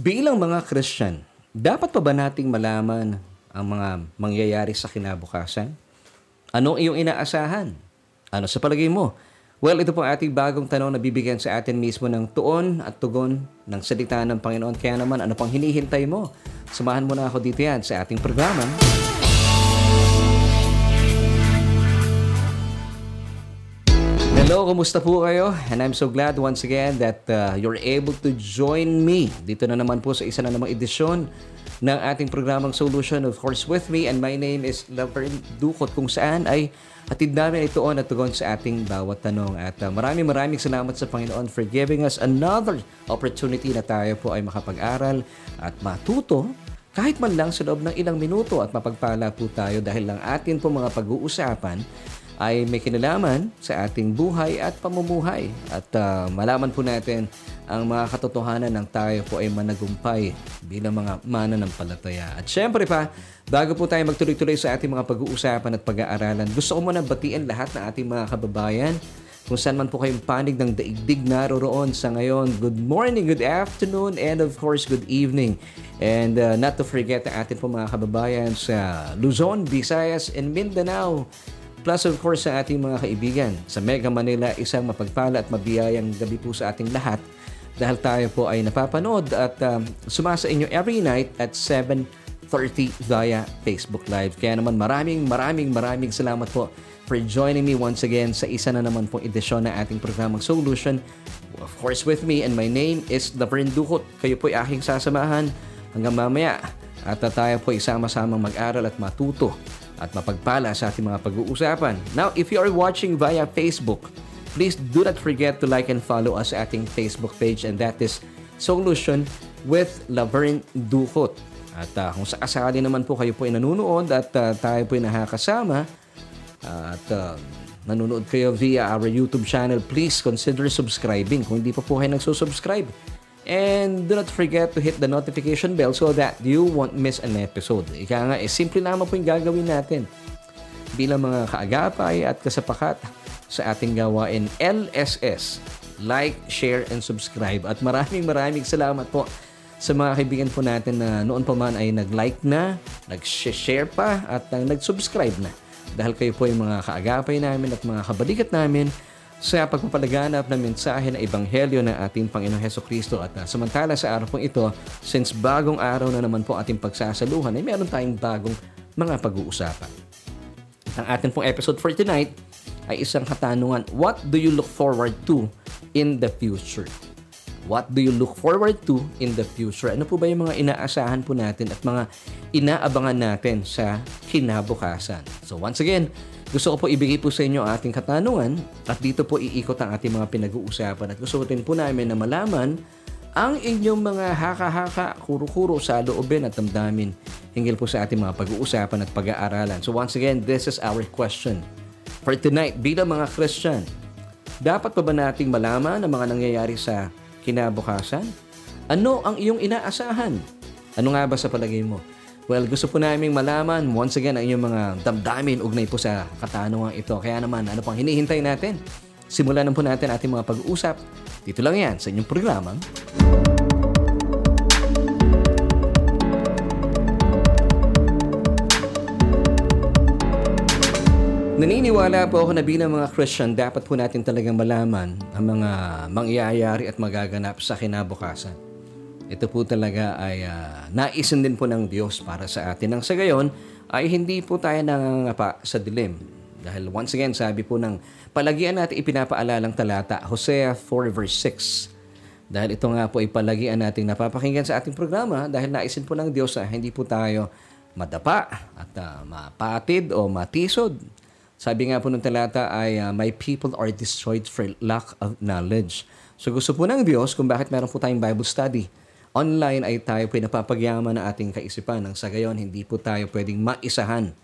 Bilang mga Christian, dapat pa ba nating malaman ang mga mangyayari sa kinabukasan? Anong iyong inaasahan? Ano sa palagay mo? Well, ito po ating bagong tanong na bibigyan sa atin mismo ng tuon at tugon ng salita ng Panginoon. Kaya naman, ano pang hinihintay mo? Samahan mo na ako dito yan sa ating programa. Hello, kumusta po kayo? And I'm so glad once again that uh, you're able to join me dito na naman po sa isa na namang edisyon ng ating programang Solution, of course, with me. And my name is Laverne Dukot kung saan ay hatid namin ituon at tugon sa ating bawat tanong. At uh, maraming maraming salamat sa Panginoon for giving us another opportunity na tayo po ay makapag-aral at matuto kahit man lang sa loob ng ilang minuto at mapagpala po tayo dahil lang atin po mga pag-uusapan ay may kinalaman sa ating buhay at pamumuhay. At uh, malaman po natin ang mga katotohanan ng tayo po ay managumpay bilang mga mananampalataya. At syempre pa, bago po tayo magtuloy-tuloy sa ating mga pag-uusapan at pag-aaralan, gusto ko muna batiin lahat ng ating mga kababayan kung saan man po kayong panig ng daigdig naroroon sa ngayon. Good morning, good afternoon, and of course, good evening. And uh, not to forget ang ating po mga kababayan sa Luzon, Visayas, and Mindanao. Plus of course sa ating mga kaibigan. Sa Mega Manila, isang mapagpala at mabiyayang gabi po sa ating lahat dahil tayo po ay napapanood at um, sumasa inyo every night at 7.30 via Facebook Live. Kaya naman maraming maraming maraming salamat po for joining me once again sa isa na naman pong edisyon ng ating programang Solution. Of course with me and my name is Laverne Duhot. Kayo po ay aking sasamahan hanggang mamaya at tayo po isama-samang mag-aral at matuto at mapagpala sa ating mga pag-uusapan. Now, if you are watching via Facebook, please do not forget to like and follow us sa ating Facebook page and that is Solution with Laverne Duhot. At uh, kung sakasakali naman po kayo po ay nanonood at uh, tayo po ay nakakasama uh, at uh, nanonood kayo via our YouTube channel, please consider subscribing kung hindi pa po kayo nagsusubscribe. And do not forget to hit the notification bell so that you won't miss an episode. Ika nga, eh, simple naman po yung gagawin natin bilang mga kaagapay at kasapakat sa ating gawain LSS. Like, share, and subscribe. At maraming maraming salamat po sa mga kaibigan po natin na noon pa man ay nag-like na, nag-share pa, at nag-subscribe na. Dahil kayo po yung mga kaagapay namin at mga kabalikat namin sa pagpapalaganap ng mensahe ng Ebanghelyo ng ating Panginoong Heso Kristo. At uh, samantala sa araw pong ito, since bagong araw na naman po ating pagsasaluhan, ay meron tayong bagong mga pag-uusapan. Ang ating pong episode for tonight ay isang katanungan, What do you look forward to in the future? What do you look forward to in the future? Ano po ba yung mga inaasahan po natin at mga inaabangan natin sa kinabukasan? So once again, gusto ko po ibigay po sa inyo ating katanungan at dito po iikot ang ating mga pinag-uusapan at gusto din po namin na malaman ang inyong mga haka-haka, kuro-kuro sa loobin at damdamin hinggil po sa ating mga pag-uusapan at pag-aaralan. So once again, this is our question. For tonight, bilang mga Christian, dapat pa ba nating malaman ang mga nangyayari sa kinabukasan? Ano ang iyong inaasahan? Ano nga ba sa palagay mo? Well, gusto po namin malaman once again ang inyong mga damdamin ugnay po sa katanungan ito. Kaya naman, ano pang hinihintay natin? Simulan na po natin ating mga pag-uusap. Dito lang yan sa inyong programang Naniniwala po ako na bilang mga Christian, dapat po natin talagang malaman ang mga mangyayari at magaganap sa kinabukasan. Ito po talaga ay uh, naisin din po ng Diyos para sa atin. Nang sa gayon, ay hindi po tayo nangangapa sa dilim. Dahil once again, sabi po ng palagian natin ipinapaalalang talata, Hosea 4 verse 6. Dahil ito nga po ay palagian natin napapakinggan sa ating programa dahil naisin po ng Diyos na hindi po tayo madapa at uh, mapatid o matisod sabi nga po ng talata ay, uh, My people are destroyed for lack of knowledge. So gusto po ng Diyos kung bakit meron po tayong Bible study. Online ay tayo po napapagyaman ng ating kaisipan nang sa gayon hindi po tayo pwedeng maisahan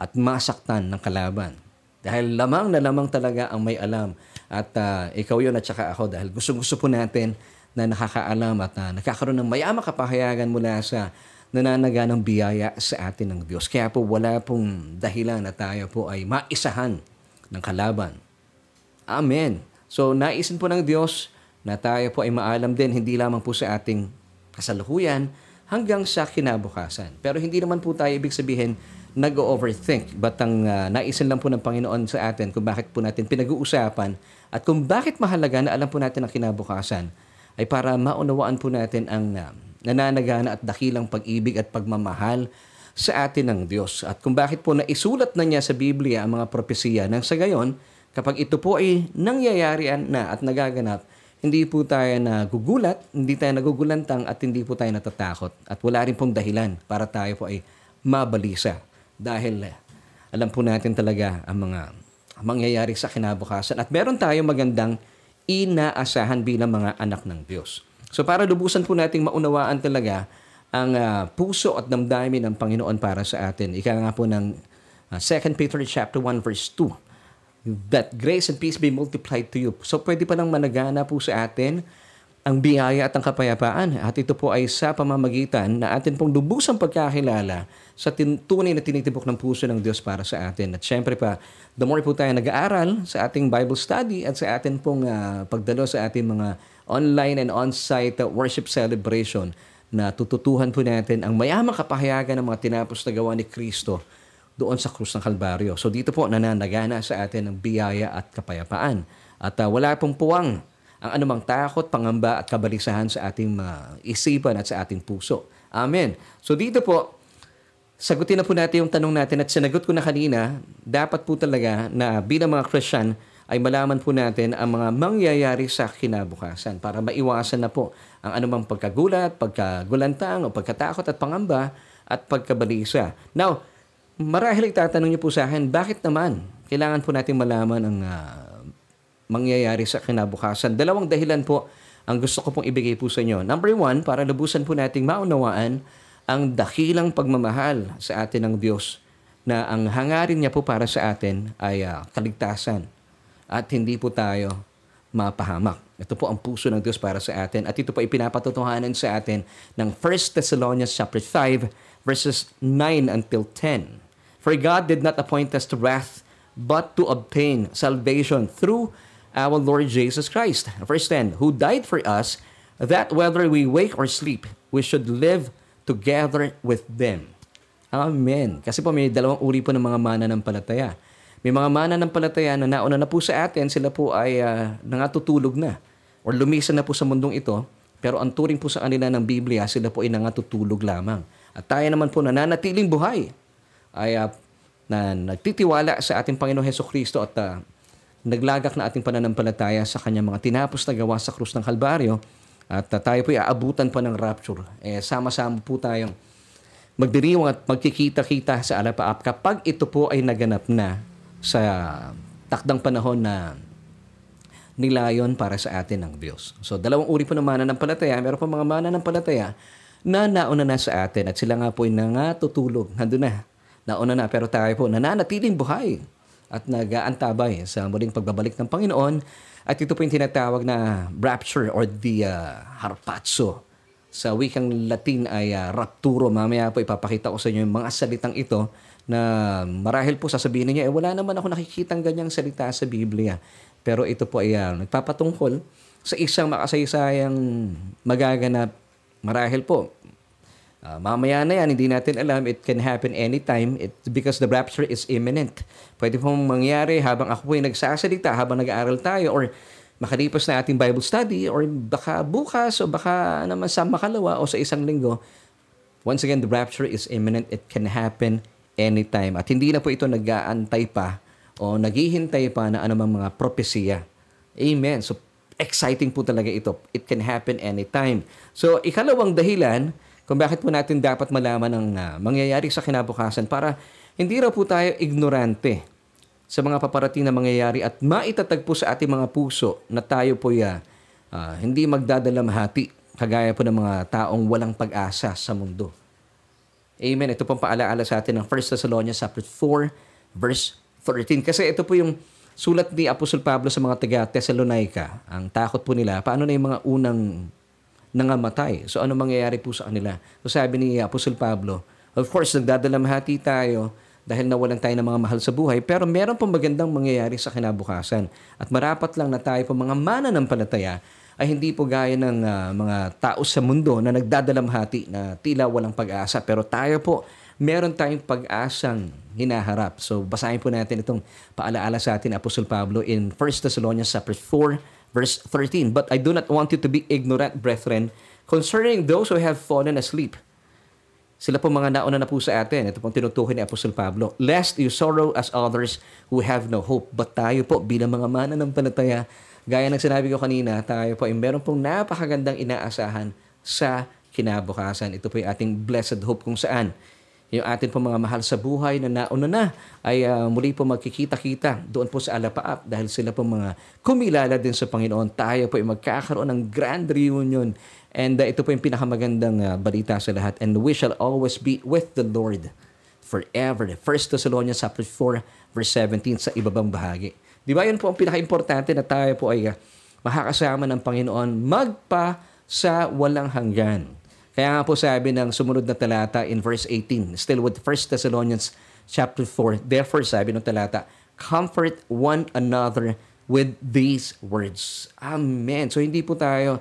at masaktan ng kalaban. Dahil lamang na lamang talaga ang may alam. At uh, ikaw yun at saka ako dahil gusto-gusto po natin na nakakaalam at uh, nakakaroon ng mayamang kapahayagan mula sa nananaga ng biyaya sa atin ng Diyos. Kaya po wala pong dahilan na tayo po ay maisahan ng kalaban. Amen. So naisin po ng Diyos na tayo po ay maalam din hindi lamang po sa ating kasalukuyan, hanggang sa kinabukasan. Pero hindi naman po tayo ibig sabihin nag-overthink. But ang uh, naisin lang po ng Panginoon sa atin kung bakit po natin pinag-uusapan at kung bakit mahalaga na alam po natin ang kinabukasan ay para maunawaan po natin ang uh, nananagana at dakilang pag-ibig at pagmamahal sa atin ng Diyos. At kung bakit po naisulat na niya sa Biblia ang mga propesiya nang sa gayon, kapag ito po ay nangyayarian na at nagaganap, hindi po tayo nagugulat, hindi tayo nagugulantang at hindi po tayo natatakot. At wala rin pong dahilan para tayo po ay mabalisa. Dahil eh, alam po natin talaga ang mga mangyayari sa kinabukasan. At meron tayong magandang inaasahan bilang mga anak ng Diyos. So para lubusan po nating maunawaan talaga ang uh, puso at damdamin ng Panginoon para sa atin. Ika nga po ng uh, 2 Peter chapter 1 verse 2 that grace and peace be multiplied to you. So pwede pa lang managana po sa atin ang biyaya at ang kapayapaan. At ito po ay sa pamamagitan na atin pong lubusang pagkakilala sa tunay na tinitibok ng puso ng Diyos para sa atin. At syempre pa, the more po tayo nag-aaral sa ating Bible study at sa atin pong uh, pagdalo sa ating mga online and on-site worship celebration na tututuhan po natin ang mayamang kapahayagan ng mga tinapos na gawa ni Kristo doon sa krus ng Kalbaryo. So dito po nananagana sa atin ang biyaya at kapayapaan. At uh, wala pong puwang ang anumang takot, pangamba at kabalisahan sa ating uh, isipan at sa ating puso. Amen. So dito po, sagutin na po natin yung tanong natin at sinagot ko na kanina, dapat po talaga na bilang mga Christian ay malaman po natin ang mga mangyayari sa kinabukasan para maiwasan na po ang anumang pagkagulat, pagkagulantang o pagkatakot at pangamba at pagkabalisa. Now, Marahil itatanong niyo po sa akin, bakit naman kailangan po natin malaman ang uh, mangyayari sa kinabukasan? Dalawang dahilan po ang gusto ko pong ibigay po sa inyo. Number one, para lubusan po nating maunawaan ang dakilang pagmamahal sa atin ng Diyos na ang hangarin niya po para sa atin ay uh, kaligtasan at hindi po tayo mapahamak. Ito po ang puso ng Diyos para sa atin at ito po ipinapatutuhanan sa atin ng 1 Thessalonians chapter 5 verses 9 until 10. For God did not appoint us to wrath, but to obtain salvation through our Lord Jesus Christ. Verse 10, who died for us, that whether we wake or sleep, we should live together with them. Amen. Kasi po may dalawang uri po ng mga mana ng palataya. May mga mana ng palataya na nauna na po sa atin, sila po ay uh, nangatutulog na or lumisan na po sa mundong ito, pero ang turing po sa kanila ng Biblia, sila po ay nangatutulog lamang. At tayo naman po nananatiling buhay ay uh, na nagtitiwala sa ating Panginoong Heso Kristo at uh, naglagak na ating pananampalataya sa kanyang mga tinapos na gawa sa krus ng Kalbaryo at uh, tayo po aabutan pa ng rapture. Eh, sama-sama po tayong magdiriwang at magkikita-kita sa alapaap kapag ito po ay naganap na sa takdang panahon na nilayon para sa atin ng Diyos. So, dalawang uri po ng mana ng palataya. Meron po mga mana ng palataya na nauna na sa atin at sila nga po ay nangatutulog. Nandun na nauna na pero tayo po nananatiling buhay at nag-aantabay sa muling pagbabalik ng Panginoon. At ito po yung tinatawag na rapture or the uh, harpazo. Sa wikang Latin ay uh, rapturo. Mamaya po ipapakita ko sa inyo yung mga salitang ito na marahil po sasabihin niya, eh wala naman ako nakikitang ganyang salita sa Biblia. Pero ito po ay uh, nagpapatungkol sa isang makasaysayang magaganap marahil po Uh, mamaya na yan, hindi natin alam. It can happen anytime it, because the rapture is imminent. Pwede pong mangyari habang ako po ay nagsasalita, habang nag-aaral tayo, or makalipas na ating Bible study, or baka bukas, o baka naman sa makalawa, o sa isang linggo. Once again, the rapture is imminent. It can happen anytime. At hindi na po ito nag-aantay pa o naghihintay pa na anumang mga propesya. Amen. So, exciting po talaga ito. It can happen anytime. So, ikalawang dahilan, kung bakit po natin dapat malaman ang uh, mangyayari sa kinabukasan para hindi raw po tayo ignorante sa mga paparating na mangyayari at maitatagpo sa ating mga puso na tayo po ya, uh, hindi magdadalamhati kagaya po ng mga taong walang pag-asa sa mundo. Amen. Ito pong paalaala sa atin ng 1 Thessalonians chapter 4 verse 13. Kasi ito po yung sulat ni Apostol Pablo sa mga taga Thessalonica. Ang takot po nila, paano na yung mga unang nangamatay. So ano mangyayari po sa kanila? So sabi ni Apostol Pablo, of course, nagdadalamhati tayo dahil nawalan tayo ng mga mahal sa buhay, pero meron pong magandang mangyayari sa kinabukasan. At marapat lang na tayo po mga mana ng palataya ay hindi po gaya ng ah, mga tao sa mundo na nagdadalamhati na tila walang pag-asa. Pero tayo po, meron tayong pag-asang hinaharap. So basahin po natin itong paalaala sa atin Apostol Pablo in 1 Thessalonians chapter 4 verse 13. But I do not want you to be ignorant, brethren, concerning those who have fallen asleep. Sila po mga nauna na po sa atin. Ito pong tinutukoy ni Apostol Pablo. Lest you sorrow as others who have no hope. But tayo po bilang mga mananampalataya, gaya ng sinabi ko kanina, tayo po ay meron pong napakagandang inaasahan sa kinabukasan. Ito po yung ating blessed hope kung saan yung atin po mga mahal sa buhay na nauna na ay uh, muli po magkikita-kita doon po sa Alapaap dahil sila po mga kumilala din sa Panginoon. Tayo po ay magkakaroon ng grand reunion and uh, ito po yung pinakamagandang uh, balita sa lahat and we shall always be with the Lord forever. 1 Thessalonians chapter 4 verse 17 sa ibabang bahagi. Di ba yun po ang pinaka-importante na tayo po ay uh, makakasama ng Panginoon magpa sa walang hanggan. Kaya nga po sabi ng sumunod na talata in verse 18, still with 1 Thessalonians chapter 4, therefore sabi ng talata, comfort one another with these words. Amen. So hindi po tayo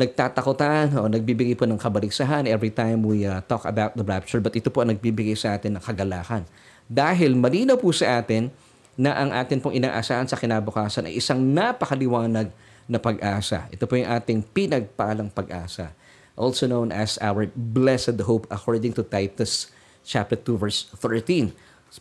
nagtatakutan o nagbibigay po ng kabaligsahan every time we uh, talk about the rapture, but ito po ang nagbibigay sa atin ng kagalakan. Dahil malinaw po sa atin na ang atin pong inaasahan sa kinabukasan ay isang napakaliwanag na pag-asa. Ito po yung ating pinagpalang pag-asa also known as our blessed hope according to Titus chapter 2 verse 13.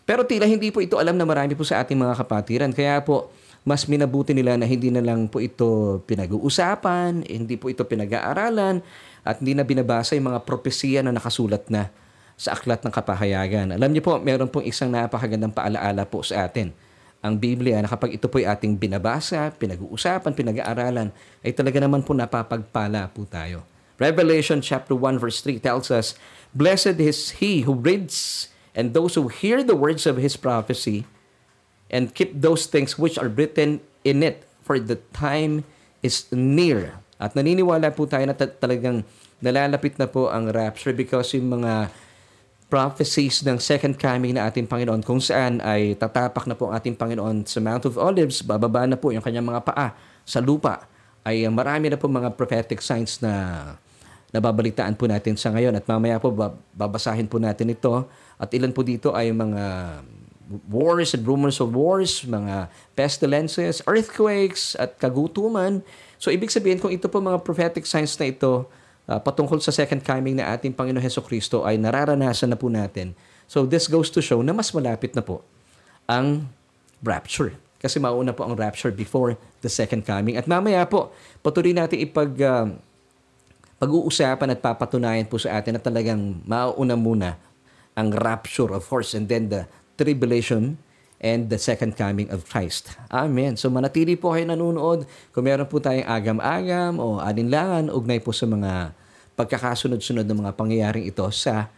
Pero tila hindi po ito alam na marami po sa ating mga kapatiran. Kaya po, mas minabuti nila na hindi na lang po ito pinag-uusapan, hindi po ito pinag-aaralan, at hindi na binabasa yung mga propesiya na nakasulat na sa aklat ng kapahayagan. Alam niyo po, meron pong isang napakagandang paalaala po sa atin. Ang Biblia na kapag ito po ay ating binabasa, pinag-uusapan, pinag-aaralan, ay talaga naman po napapagpala po tayo. Revelation chapter 1 verse 3 tells us, Blessed is he who reads and those who hear the words of his prophecy and keep those things which are written in it, for the time is near. At naniniwala po tayo na talagang nalalapit na po ang rapture because yung mga prophecies ng second coming na ating Panginoon kung saan ay tatapak na po ang ating Panginoon sa Mount of Olives, bababa na po yung kanyang mga paa sa lupa, ay marami na po mga prophetic signs na nababalitaan po natin sa ngayon. At mamaya po babasahin po natin ito. At ilan po dito ay mga wars and rumors of wars, mga pestilences, earthquakes, at kagutuman. So ibig sabihin kung ito po mga prophetic signs na ito uh, patungkol sa second coming na ating Panginoon Heso Kristo ay nararanasan na po natin. So this goes to show na mas malapit na po ang rapture. Kasi mauna po ang rapture before the second coming. At mamaya po, patuloy natin ipag uh, pag-uusapan at papatunayan po sa atin na talagang mauuna muna ang rapture, of course, and then the tribulation and the second coming of Christ. Amen. So manatili po kayo nanonood. Kung meron po tayong agam-agam o alinlangan, ugnay po sa mga pagkakasunod-sunod ng mga pangyayaring ito sa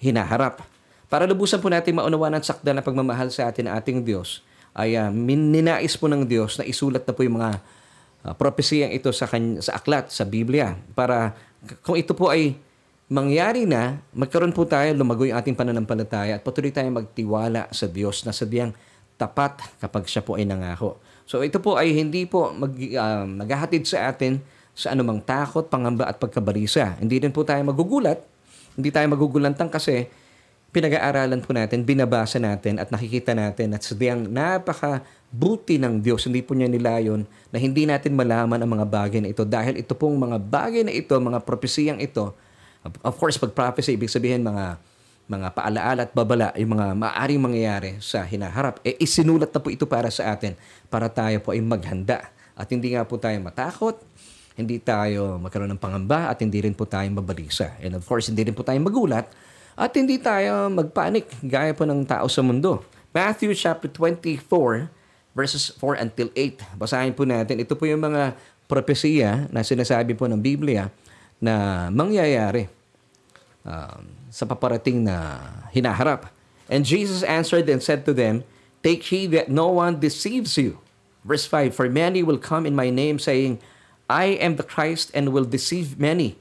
hinaharap. Para lubusan po natin maunawan ang sakda na pagmamahal sa atin ng ating Diyos, ay uh, ninais po ng Diyos na isulat na po yung mga uh, propesiyang ito sa, kanya, sa aklat, sa Biblia, para kung ito po ay mangyari na, magkaroon po tayo, lumago yung ating pananampalataya at patuloy tayong magtiwala sa Diyos na sadyang tapat kapag siya po ay nangako. So ito po ay hindi po mag, uh, maghahatid sa atin sa anumang takot, pangamba at pagkabalisa. Hindi din po tayo magugulat, hindi tayo magugulantang kasi pinag-aaralan po natin, binabasa natin at nakikita natin at sadyang napaka buti ng Diyos. Hindi po niya nilayon na hindi natin malaman ang mga bagay na ito dahil ito pong mga bagay na ito, mga propesiyang ito, of course, pag prophecy, ibig sabihin mga mga paalaala at babala, yung mga maaaring mangyayari sa hinaharap, eh isinulat na po ito para sa atin, para tayo po ay maghanda. At hindi nga po tayo matakot, hindi tayo magkaroon ng pangamba, at hindi rin po tayo mabalisa. And of course, hindi rin po tayo magulat, at hindi tayo magpanik, gaya po ng tao sa mundo. Matthew chapter 24, verses 4 until 8. Basahin po natin. Ito po yung mga propesiya na sinasabi po ng Biblia na mangyayari um, sa paparating na hinaharap. And Jesus answered and said to them, Take heed that no one deceives you. Verse 5, For many will come in my name, saying, I am the Christ, and will deceive many.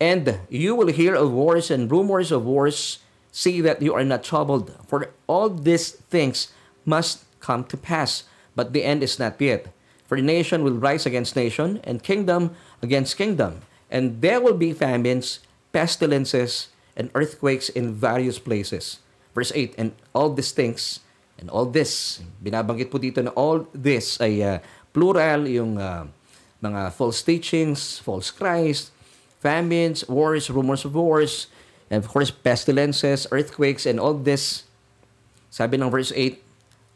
And you will hear of wars and rumors of wars. See that you are not troubled, for all these things must come to pass, but the end is not yet. For nation will rise against nation, and kingdom against kingdom. And there will be famines, pestilences, and earthquakes in various places. Verse 8, And all these things, and all this, binabanggit po dito na all this ay uh, plural, yung uh, mga false teachings, false Christ, famines, wars, rumors of wars, and of course, pestilences, earthquakes, and all this, sabi ng verse 8,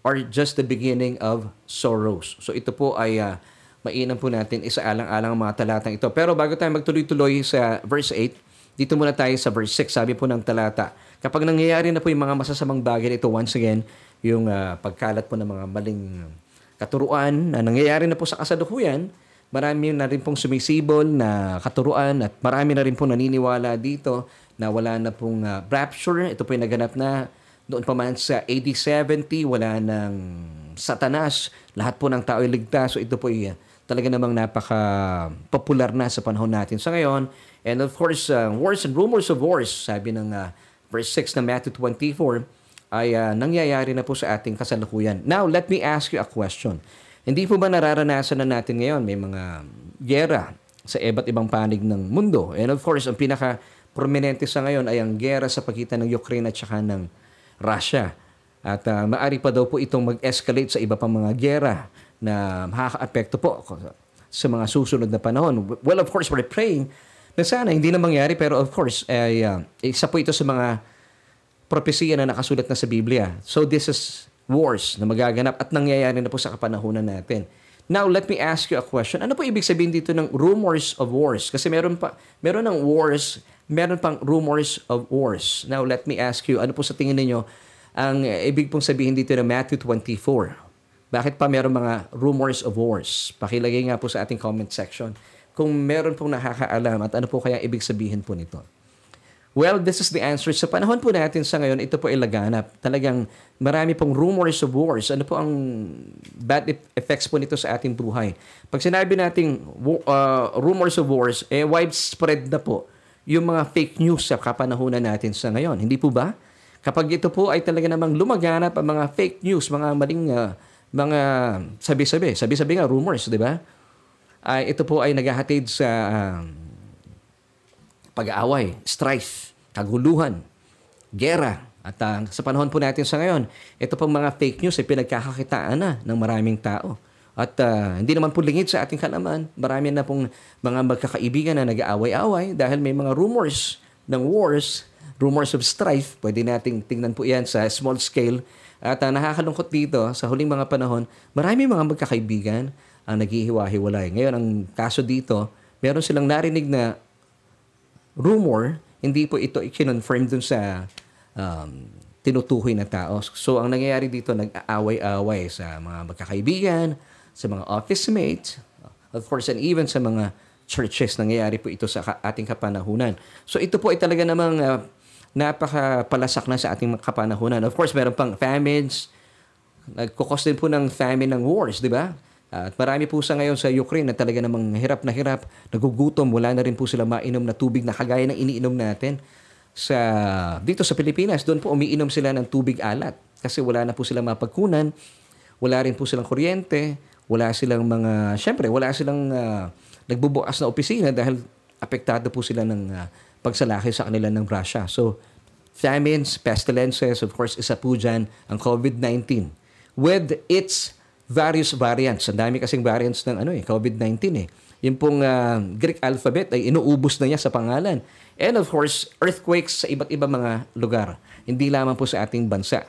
are just the beginning of sorrows. So ito po ay uh, mainam po natin isaalang-alang ang mga talatang ito. Pero bago tayo magtuloy-tuloy sa verse 8, dito muna tayo sa verse 6. Sabi po ng talata, kapag nangyayari na po yung mga masasamang bagay ito, once again, yung uh, pagkalat po ng mga maling katuruan na nangyayari na po sa kasalukuyan, marami na rin pong sumisibol na katuruan at marami na rin pong naniniwala dito na wala na pong uh, rapture. Ito po yung naganap na doon pa man sa AD 70, wala ng satanas. Lahat po ng tao ay ligtas. So ito po ay talaga namang napaka-popular na sa panahon natin sa ngayon. And of course, uh, wars and rumors of wars, sabi ng uh, verse 6 ng Matthew 24, ay uh, nangyayari na po sa ating kasalukuyan. Now, let me ask you a question. Hindi po ba nararanasan na natin ngayon may mga gera sa iba't ibang panig ng mundo? And of course, ang pinaka prominente sa ngayon ay ang gera sa pagitan ng Ukraine at saka ng Russia. At uh, maari pa daw po itong mag-escalate sa iba pang mga gera na makaka-apekto po sa mga susunod na panahon. Well, of course, we're praying na sana hindi na mangyari pero of course, ay, uh, isa po ito sa mga propesiya na nakasulat na sa Biblia. So this is wars na magaganap at nangyayari na po sa kapanahunan natin. Now, let me ask you a question. Ano po ibig sabihin dito ng rumors of wars? Kasi meron pa meron ng wars meron pang rumors of wars. Now, let me ask you, ano po sa tingin ninyo ang ibig pong sabihin dito ng Matthew 24? Bakit pa meron mga rumors of wars? Pakilagay nga po sa ating comment section kung meron pong nakakaalam at ano po kaya ibig sabihin po nito. Well, this is the answer. Sa panahon po natin sa ngayon, ito po ay laganap. Talagang marami pong rumors of wars. Ano po ang bad effects po nito sa ating buhay? Pag sinabi nating uh, rumors of wars, eh widespread na po yung mga fake news sa kapanahunan natin sa ngayon. Hindi po ba? Kapag ito po ay talaga namang lumaganap ang mga fake news, mga maling uh, mga sabi-sabi, sabi-sabi nga rumors, di ba? Ay ito po ay naghahatid sa uh, pag-aaway, strife, kaguluhan, gera. At uh, sa panahon po natin sa ngayon, ito pong mga fake news ay pinagkakakitaan na ng maraming tao. At uh, hindi naman po lingid sa ating kalaman. Marami na pong mga magkakaibigan na nag-aaway-away dahil may mga rumors ng wars, rumors of strife. Pwede nating tingnan po yan sa small scale. At uh, nakakalungkot dito, sa huling mga panahon, marami mga magkakaibigan ang naghihiwa-hiwalay. Ngayon, ang kaso dito, meron silang narinig na rumor, hindi po ito i-confirm dun sa um, tinutukoy na tao. So, ang nangyayari dito, nag-aaway-away sa mga magkakaibigan, sa mga office mates, of course, and even sa mga churches. Nangyayari po ito sa ating kapanahunan. So ito po ay talaga namang uh, napakapalasak na sa ating kapanahunan. Of course, meron pang famines. Nagkukos din po ng famine ng wars, di ba? At marami po sa ngayon sa Ukraine na talaga namang hirap na hirap, nagugutom, wala na rin po sila mainom na tubig na kagaya ng iniinom natin sa dito sa Pilipinas. Doon po umiinom sila ng tubig alat kasi wala na po sila mapagkunan, wala rin po silang kuryente, wala silang mga, syempre, wala silang uh, nagbubukas na opisina dahil apektado po sila ng uh, pagsalaki sa kanila ng Russia. So, famines, pestilences, of course, isa po dyan ang COVID-19 with its various variants. Ang dami kasing variants ng ano eh, COVID-19 eh. Yung pong uh, Greek alphabet ay inuubos na niya sa pangalan. And of course, earthquakes sa iba't ibang mga lugar. Hindi lamang po sa ating bansa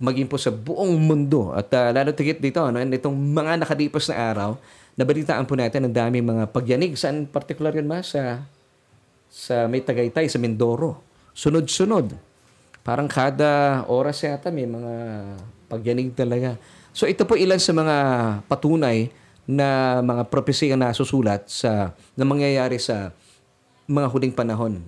maging po sa buong mundo. At uh, lalo tigit dito, ano, itong mga nakalipas na araw, nabalitaan po natin ang daming mga pagyanig. Saan particular yun ma? Sa, sa may Tagaytay, sa Mindoro. Sunod-sunod. Parang kada oras yata may mga pagyanig talaga. So ito po ilan sa mga patunay na mga propesya na susulat sa na mangyayari sa mga huling panahon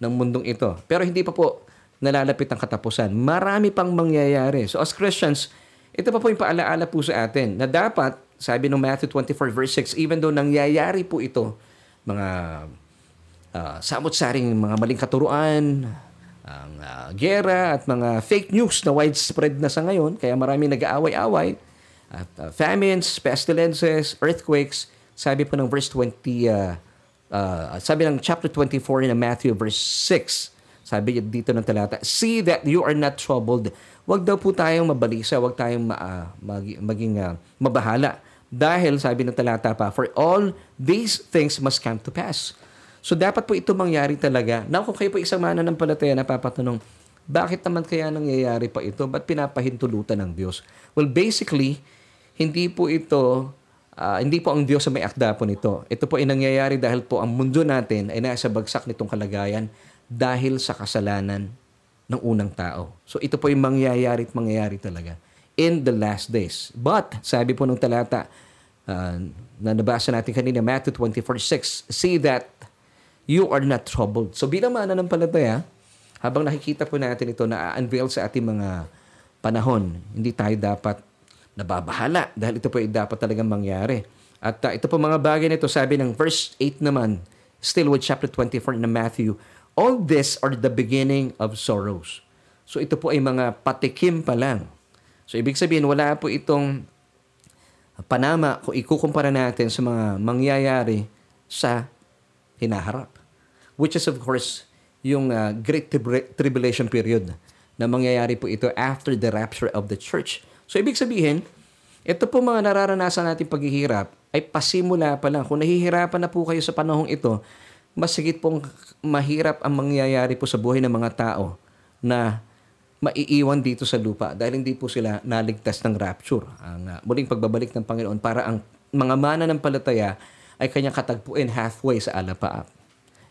ng mundong ito. Pero hindi pa po nalalapit ang katapusan. Marami pang mangyayari. So as Christians, ito pa po yung paalaala po sa atin na dapat, sabi ng Matthew 24 verse 6, even though nangyayari po ito, mga uh, samot-saring mga maling katuruan, ang uh, gera at mga fake news na widespread na sa ngayon, kaya marami nag-aaway-away, At uh, famines, pestilences, earthquakes, sabi po ng verse 20, uh, uh, sabi ng chapter 24 in Matthew verse 6, sabi dito ng talata, See that you are not troubled. Huwag daw po tayong mabalisa, huwag tayong ma, uh, mag, maging uh, mabahala. Dahil, sabi ng talata pa, For all these things must come to pass. So dapat po ito mangyari talaga. Now kung kayo po isang mananampalataya, napapatanong, bakit naman kaya nangyayari pa ito? Ba't pinapahintulutan ng Diyos? Well, basically, hindi po ito, uh, hindi po ang Diyos ang may akda po nito. Ito po ay nangyayari dahil po ang mundo natin ay nasa bagsak nitong kalagayan dahil sa kasalanan ng unang tao. So ito po yung mangyayari at mangyayari talaga in the last days. But, sabi po ng talata, uh, na nabasa natin kanina, Matthew 24.6, See that you are not troubled. So bilang mananampalataya, habang nakikita po natin ito na unveil sa ating mga panahon, hindi tayo dapat nababahala dahil ito po ay dapat talagang mangyari. At uh, ito po mga bagay nito, sabi ng verse 8 naman, still with chapter 24 na Matthew, All this are the beginning of sorrows. So ito po ay mga patikim pa lang. So ibig sabihin, wala po itong panama kung ikukumpara natin sa mga mangyayari sa hinaharap. Which is of course yung uh, Great Tribulation period na mangyayari po ito after the rapture of the church. So ibig sabihin, ito po mga nararanasan natin paghihirap ay pasimula pa lang. Kung nahihirapan na po kayo sa panahong ito, mas higit pong mahirap ang mangyayari po sa buhay ng mga tao na maiiwan dito sa lupa dahil hindi po sila naligtas ng rapture. Ang uh, muling pagbabalik ng Panginoon para ang mga mana ng palataya ay kanyang katagpuin halfway sa alapaap.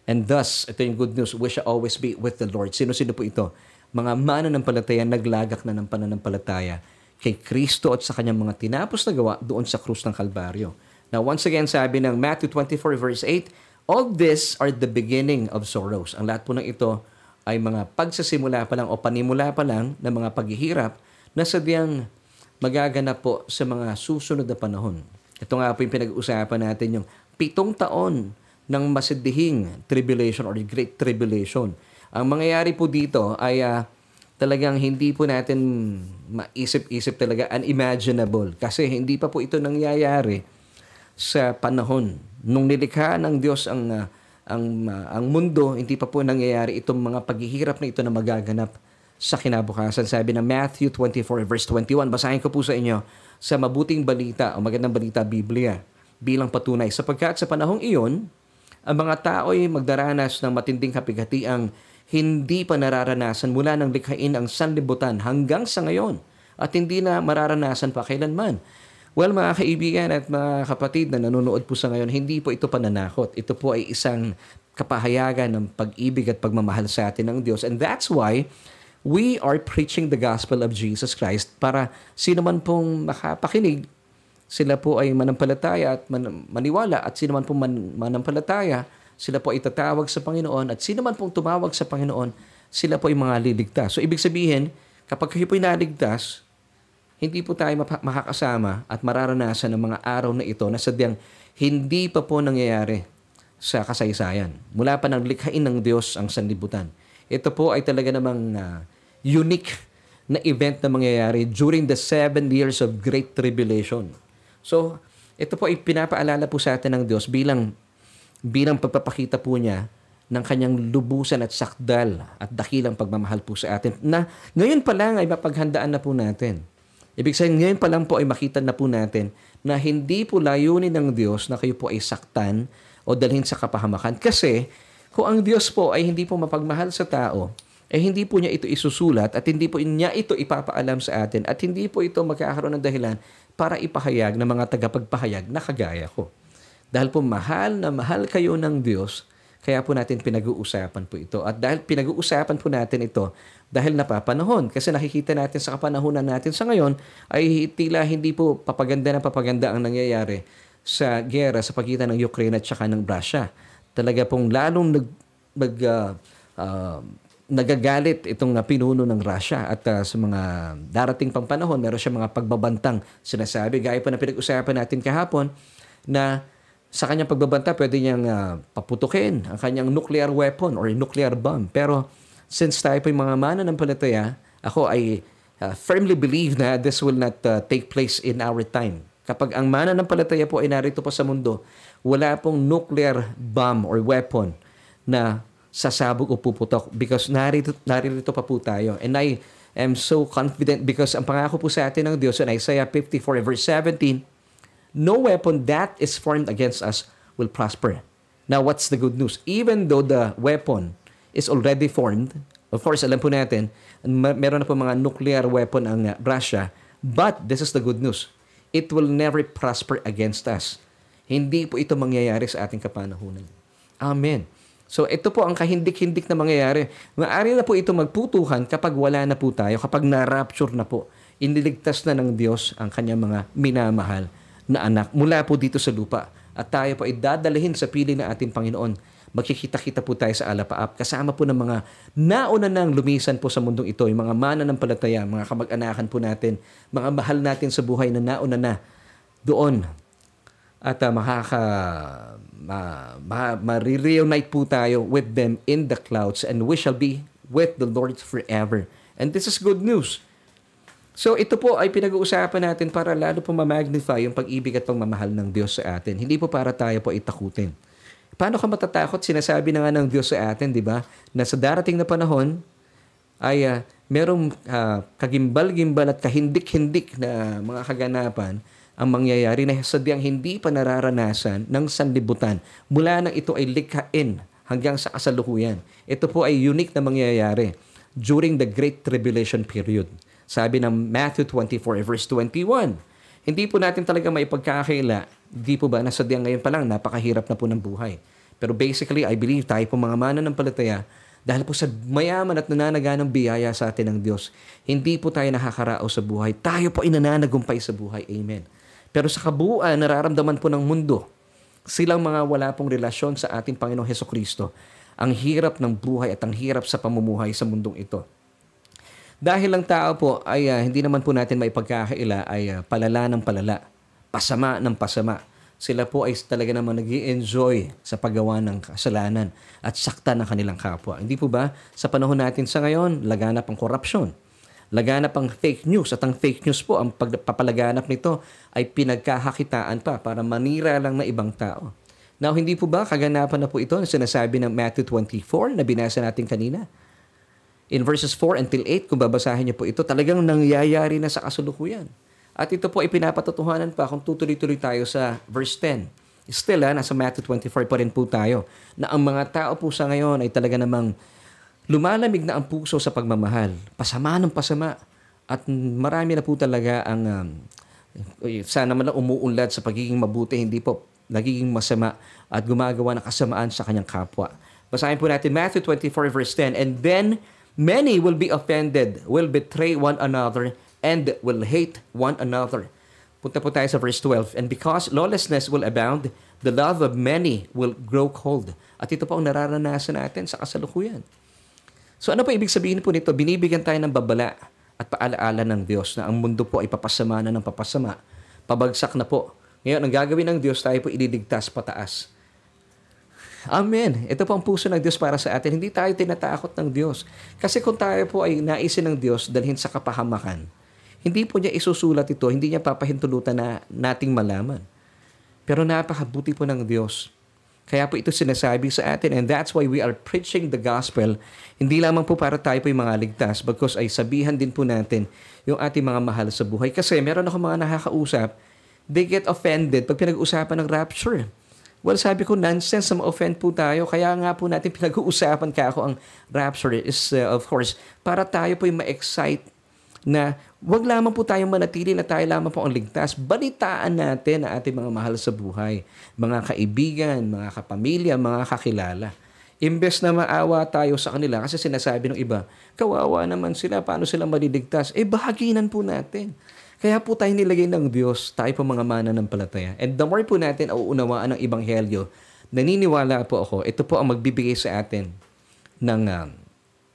And thus, ito yung good news, we shall always be with the Lord. Sino-sino po ito? Mga mananampalataya, naglagak na ng pananampalataya kay Kristo at sa kanyang mga tinapos na gawa doon sa krus ng Kalbaryo. Now, once again, sabi ng Matthew 24 verse 8, All this are the beginning of sorrows. Ang lahat po ng ito ay mga pagsasimula pa lang o panimula pa lang ng mga paghihirap na sadyang magaganap po sa mga susunod na panahon. Ito nga po yung pinag-uusapan natin yung pitong taon ng masidihing tribulation or great tribulation. Ang mangyayari po dito ay uh, talagang hindi po natin maisip-isip talaga unimaginable kasi hindi pa po ito nangyayari sa panahon nung nilikha ng Diyos ang uh, ang uh, ang mundo hindi pa po nangyayari itong mga paghihirap na ito na magaganap sa kinabukasan. Sabi ng Matthew 24 verse 21, basahin ko po sa inyo sa mabuting balita o magandang balita Biblia bilang patunay sapagkat sa panahong iyon ang mga tao ay magdaranas ng matinding kapighatiang hindi pa nararanasan mula nang likhain ang sanlibutan hanggang sa ngayon at hindi na mararanasan pa kailanman. Well, mga kaibigan at mga kapatid na nanonood po sa ngayon, hindi po ito pananakot. Ito po ay isang kapahayagan ng pag-ibig at pagmamahal sa atin ng Diyos. And that's why we are preaching the gospel of Jesus Christ para sino man pong makapakinig sila po ay manampalataya at man, maniwala at sino man pong man, manampalataya, sila po ay tatawag sa Panginoon at sino man pong tumawag sa Panginoon, sila po ay mga liligtas. So ibig sabihin, kapag kayo po ay naligtas, hindi po tayo makakasama at mararanasan ng mga araw na ito na sadyang hindi pa po nangyayari sa kasaysayan. Mula pa nang likhain ng Diyos ang sanlibutan. Ito po ay talaga namang uh, unique na event na mangyayari during the seven years of Great Tribulation. So, ito po ay pinapaalala po sa atin ng Diyos bilang bilang pagpapakita po niya ng kanyang lubusan at sakdal at dakilang pagmamahal po sa atin na ngayon pa lang ay mapaghandaan na po natin. Ibig sabihin, ngayon pa lang po ay makita na po natin na hindi po layunin ng Diyos na kayo po ay saktan o dalhin sa kapahamakan. Kasi kung ang Diyos po ay hindi po mapagmahal sa tao, eh hindi po niya ito isusulat at hindi po niya ito ipapaalam sa atin at hindi po ito magkakaroon ng dahilan para ipahayag ng mga tagapagpahayag na kagaya ko. Dahil po mahal na mahal kayo ng Diyos, kaya po natin pinag-uusapan po ito. At dahil pinag-uusapan po natin ito, dahil napapanahon. Kasi nakikita natin sa kapanahunan natin sa ngayon, ay tila hindi po papaganda na papaganda ang nangyayari sa gera sa pagitan ng Ukraine at saka ng Russia. Talaga pong lalong nag, mag, uh, uh, nagagalit itong uh, pinuno ng Russia at uh, sa mga darating pang panahon, meron siya mga pagbabantang sinasabi. Gaya pa na pinag-usapan natin kahapon na sa kanyang pagbabanta, pwede niyang uh, paputukin ang kanyang nuclear weapon or nuclear bomb. Pero since tayo po yung mga mana ng palataya, ako ay uh, firmly believe na this will not uh, take place in our time. Kapag ang mananampalataya po ay narito pa sa mundo, wala pong nuclear bomb or weapon na sasabog o puputok because narito, narito pa po tayo. And I am so confident because ang pangako po sa atin ng Diyos in Isaiah 54 verse 17, No weapon that is formed against us will prosper. Now, what's the good news? Even though the weapon is already formed, of course, alam po natin, meron na po mga nuclear weapon ang Russia, but this is the good news. It will never prosper against us. Hindi po ito mangyayari sa ating kapanahunan. Amen. So ito po ang kahindik-hindik na mangyayari. Maaari na po ito magputuhan kapag wala na po tayo, kapag na-rapture na po. Iniligtas na ng Diyos ang kanyang mga minamahal na anak mula po dito sa lupa. At tayo po ay sa pili ng ating Panginoon. Magkikita-kita po tayo sa alapaap. Kasama po ng mga nauna nang lumisan po sa mundong ito, yung mga mana ng palataya, mga kamag-anakan po natin, mga mahal natin sa buhay na nauna na doon at uh, makaka ma, ma, ma-reunite po tayo with them in the clouds and we shall be with the Lord forever. And this is good news. So ito po ay pinag-uusapan natin para lalo po ma-magnify yung pag-ibig at pagmamahal ng Diyos sa atin. Hindi po para tayo po itakutin. Paano ka matatakot? Sinasabi na nga ng Diyos sa atin, di ba? Na sa darating na panahon ay uh, merong uh, kagimbal-gimbal at kahindik-hindik na mga kaganapan ang mangyayari na sadyang hindi pa nararanasan ng sanlibutan mula nang ito ay likhain hanggang sa kasalukuyan. Ito po ay unique na mangyayari during the Great Tribulation period. Sabi ng Matthew 24 verse 21. Hindi po natin talaga may pagkakaila. Hindi po ba na sadyang ngayon pa lang napakahirap na po ng buhay. Pero basically, I believe tayo po mga mananampalataya dahil po sa mayaman at nananaganang biyaya sa atin ng Diyos, hindi po tayo nakakarao sa buhay. Tayo po ay nananagumpay sa buhay. Amen. Pero sa kabuuan, nararamdaman po ng mundo, silang mga wala pong relasyon sa ating Panginoong Heso Kristo, ang hirap ng buhay at ang hirap sa pamumuhay sa mundong ito. Dahil lang tao po ay uh, hindi naman po natin maipagkakaila ay uh, palala ng palala, pasama ng pasama. Sila po ay talaga naman nag enjoy sa paggawa ng kasalanan at sakta ng kanilang kapwa. Hindi po ba sa panahon natin sa ngayon, laganap ang korupsyon, laganap ang fake news at ang fake news po, ang pagpapalaganap nito ay pinagkakakitaan pa para manira lang na ibang tao. Now, hindi po ba kaganapan na po ito na sinasabi ng Matthew 24 na binasa natin kanina? In verses 4 until 8, kung babasahin niyo po ito, talagang nangyayari na sa kasulukuyan. At ito po ay pinapatotohanan pa kung tutuloy-tuloy tayo sa verse 10. Still, ha, ah, nasa Matthew 24 pa rin po tayo, na ang mga tao po sa ngayon ay talaga namang lumalamig na ang puso sa pagmamahal. Pasama ng pasama. At marami na po talaga ang um, sana man lang umuunlad sa pagiging mabuti, hindi po nagiging masama at gumagawa ng kasamaan sa kanyang kapwa. Basahin po natin Matthew 24 verse 10. And then many will be offended, will betray one another, and will hate one another. Punta po tayo sa verse 12. And because lawlessness will abound, the love of many will grow cold. At ito po ang nararanasan natin sa kasalukuyan. So ano pa ibig sabihin po nito? Binibigyan tayo ng babala at paalaala ng Diyos na ang mundo po ay papasama na ng papasama. Pabagsak na po. Ngayon, ang gagawin ng Diyos, tayo po ililigtas pataas. Amen. Ito po ang puso ng Diyos para sa atin. Hindi tayo tinatakot ng Diyos. Kasi kung tayo po ay naisin ng Diyos dalhin sa kapahamakan, hindi po niya isusulat ito, hindi niya papahintulutan na nating malaman. Pero napakabuti po ng Diyos kaya po ito sinasabi sa atin and that's why we are preaching the gospel. Hindi lamang po para tayo po yung mga ligtas because ay sabihan din po natin yung ating mga mahal sa buhay. Kasi meron ako mga nakakausap, they get offended pag pinag-usapan ng rapture. Well, sabi ko, nonsense na ma-offend po tayo. Kaya nga po natin pinag-uusapan ka ako ang rapture is, uh, of course, para tayo po yung ma-excite na wag lamang po tayong manatili na tayo lamang po ang ligtas. Balitaan natin ang ating mga mahal sa buhay, mga kaibigan, mga kapamilya, mga kakilala. Imbes na maawa tayo sa kanila kasi sinasabi ng iba, kawawa naman sila, paano sila maliligtas? Eh, bahaginan po natin. Kaya po tayo nilagay ng Diyos, tayo po mga mana ng palataya. And the more po natin auunawaan ng Ebanghelyo, naniniwala po ako, ito po ang magbibigay sa atin ng uh,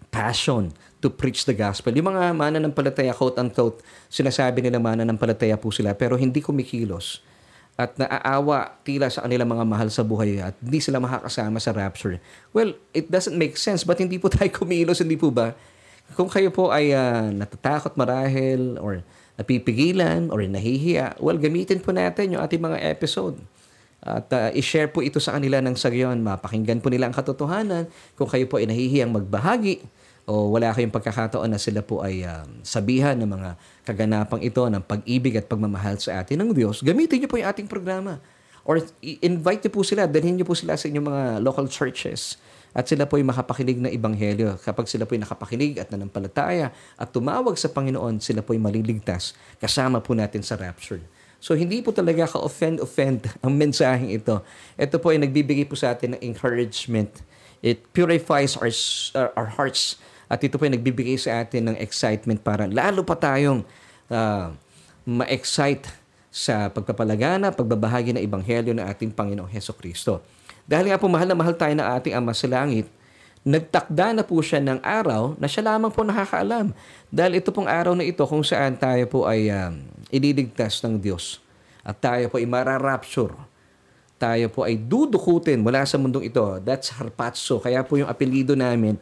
passion to preach the gospel. Yung mga mananampalataya, quote-unquote, sinasabi nila mananampalataya po sila, pero hindi kumikilos at naaawa tila sa kanilang mga mahal sa buhay at hindi sila makakasama sa rapture. Well, it doesn't make sense. But hindi po tayo kumilos, hindi po ba? Kung kayo po ay uh, natatakot marahil or napipigilan or nahihiya, well, gamitin po natin yung ating mga episode. At uh, i-share po ito sa kanila ng sagyon. Mapakinggan po nila ang katotohanan. Kung kayo po ay nahihiyang magbahagi o wala kayong pagkakataon na sila po ay um, sabihan ng mga kaganapang ito ng pag-ibig at pagmamahal sa atin ng Diyos, gamitin niyo po yung ating programa. Or invite niyo po sila, dalhin niyo po sila sa inyong mga local churches at sila po ay makapakinig ng Ebanghelyo. Kapag sila po ay nakapakinig at nanampalataya at tumawag sa Panginoon, sila po ay maliligtas. Kasama po natin sa rapture. So hindi po talaga ka-offend-offend ang mensaheng ito. Ito po ay nagbibigay po sa atin ng encouragement. It purifies our, our hearts at ito po ay nagbibigay sa atin ng excitement para lalo pa tayong uh, ma-excite sa pagpapalagana, pagbabahagi ng Ebanghelyo ng ating Panginoong Heso Kristo. Dahil nga po mahal na mahal tayo ng ating Ama sa Langit, nagtakda na po siya ng araw na siya lamang po nakakaalam. Dahil ito pong araw na ito kung saan tayo po ay um, ililigtas ng Diyos at tayo po ay mararapture. Tayo po ay dudukutin mula sa mundong ito. That's harpatso. Kaya po yung apelido namin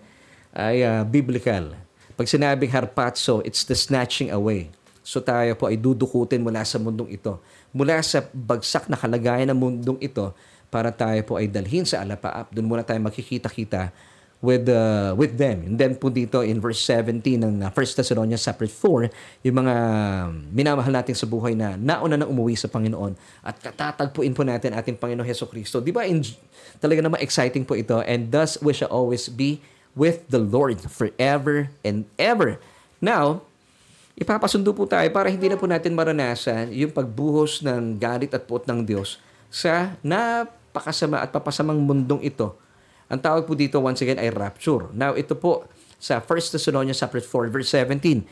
ay uh, biblical. Pag sinabing harpatso, it's the snatching away. So tayo po ay dudukutin mula sa mundong ito. Mula sa bagsak na kalagayan ng mundong ito, para tayo po ay dalhin sa alapaap. Doon muna tayo makikita-kita with uh, with them. And then po dito in verse 17 ng 1 Thessalonians chapter 4, yung mga minamahal natin sa buhay na nauna nang umuwi sa Panginoon at katatagpuin po natin ating Panginoon Heso Kristo. Di ba? In, talaga naman exciting po ito. And thus we shall always be with the Lord forever and ever. Now, ipapasundo po tayo para hindi na po natin maranasan yung pagbuhos ng galit at puot ng Diyos sa na napakasama at papasamang mundong ito. Ang tawag po dito once again ay rapture. Now, ito po sa 1 Thessalonians chapter 4 verse 17.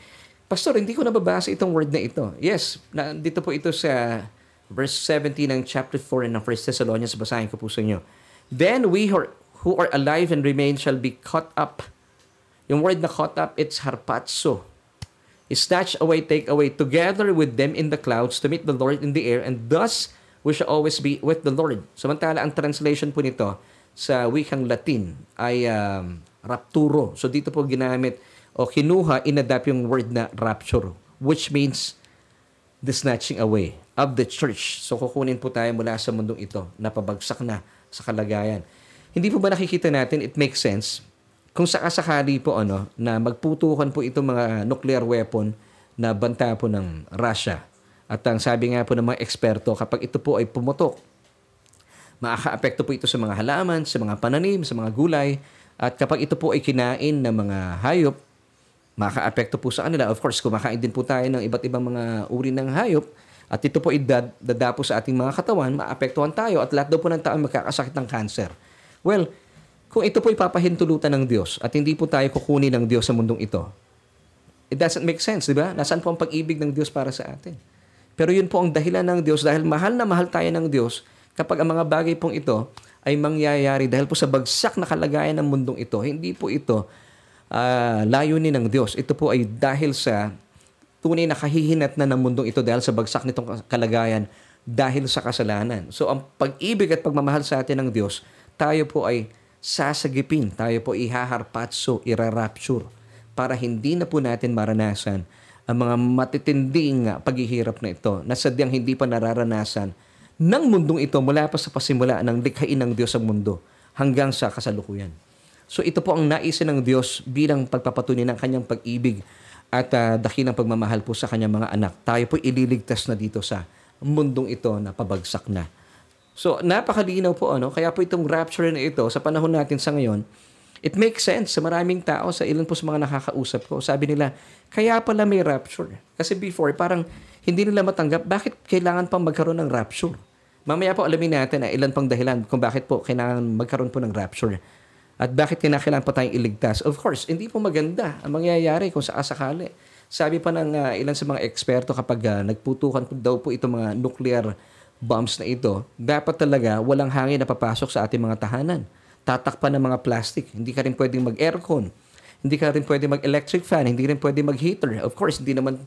Pastor, hindi ko nababasa itong word na ito. Yes, na, dito po ito sa verse 17 ng chapter 4 ng 1 Thessalonians. Basahin ko po sa inyo. Then we are, who are alive and remain shall be caught up. Yung word na caught up, it's harpatso. Snatch away, take away, together with them in the clouds to meet the Lord in the air, and thus we shall always be with the Lord. Samantala, ang translation po nito sa wikang Latin ay um, rapturo. So dito po ginamit o kinuha, inadapt yung word na rapture, which means the snatching away of the church. So kukunin po tayo mula sa mundong ito na pabagsak na sa kalagayan. Hindi po ba nakikita natin, it makes sense, kung sakasakali po ano, na magputukan po itong mga nuclear weapon na banta po ng Russia at ang sabi nga po ng mga eksperto, kapag ito po ay pumutok, makaka-apekto po ito sa mga halaman, sa mga pananim, sa mga gulay. At kapag ito po ay kinain ng mga hayop, makaka-apekto po sa kanila. Of course, kumakain din po tayo ng iba't ibang mga uri ng hayop. At ito po ay dad- dadapo sa ating mga katawan, maapektuhan tayo. At lahat daw po ng tao magkakasakit ng cancer. Well, kung ito po ay papahintulutan ng Diyos at hindi po tayo kukunin ng Diyos sa mundong ito, it doesn't make sense, di ba? Nasaan po ang pag-ibig ng Diyos para sa atin? Pero yun po ang dahilan ng Diyos dahil mahal na mahal tayo ng Diyos kapag ang mga bagay pong ito ay mangyayari dahil po sa bagsak na kalagayan ng mundong ito. Hindi po ito uh, layunin ng Diyos. Ito po ay dahil sa tunay na kahihinat na ng mundong ito dahil sa bagsak nitong kalagayan dahil sa kasalanan. So ang pag-ibig at pagmamahal sa atin ng Diyos, tayo po ay sasagipin, tayo po ihaharpatso, irarapture para hindi na po natin maranasan ang mga matitinding paghihirap na ito na sadyang hindi pa nararanasan ng mundong ito mula pa sa pasimula ng likhain ng Diyos sa mundo hanggang sa kasalukuyan. So ito po ang naisin ng Diyos bilang pagpapatunay ng kanyang pag-ibig at uh, dakilang pagmamahal po sa kanyang mga anak. Tayo po ililigtas na dito sa mundong ito na pabagsak na. So napakalinaw po ano, kaya po itong rapture na ito sa panahon natin sa ngayon, It makes sense sa maraming tao, sa ilan po sa mga nakakausap ko. Sabi nila, kaya pala may rapture. Kasi before, parang hindi nila matanggap bakit kailangan pang magkaroon ng rapture. Mamaya po alamin natin na ilan pang dahilan kung bakit po kailangan magkaroon po ng rapture. At bakit kailangan pa tayong iligtas. Of course, hindi po maganda ang mangyayari kung sakasakali. Sabi pa ng uh, ilan sa mga eksperto kapag uh, nagputukan po daw po itong mga nuclear bombs na ito, dapat talaga walang hangin na papasok sa ating mga tahanan tatakpan ng mga plastic. Hindi ka rin pwedeng mag-aircon. Hindi ka rin pwedeng mag-electric fan. Hindi rin pwedeng mag-heater. Of course, hindi naman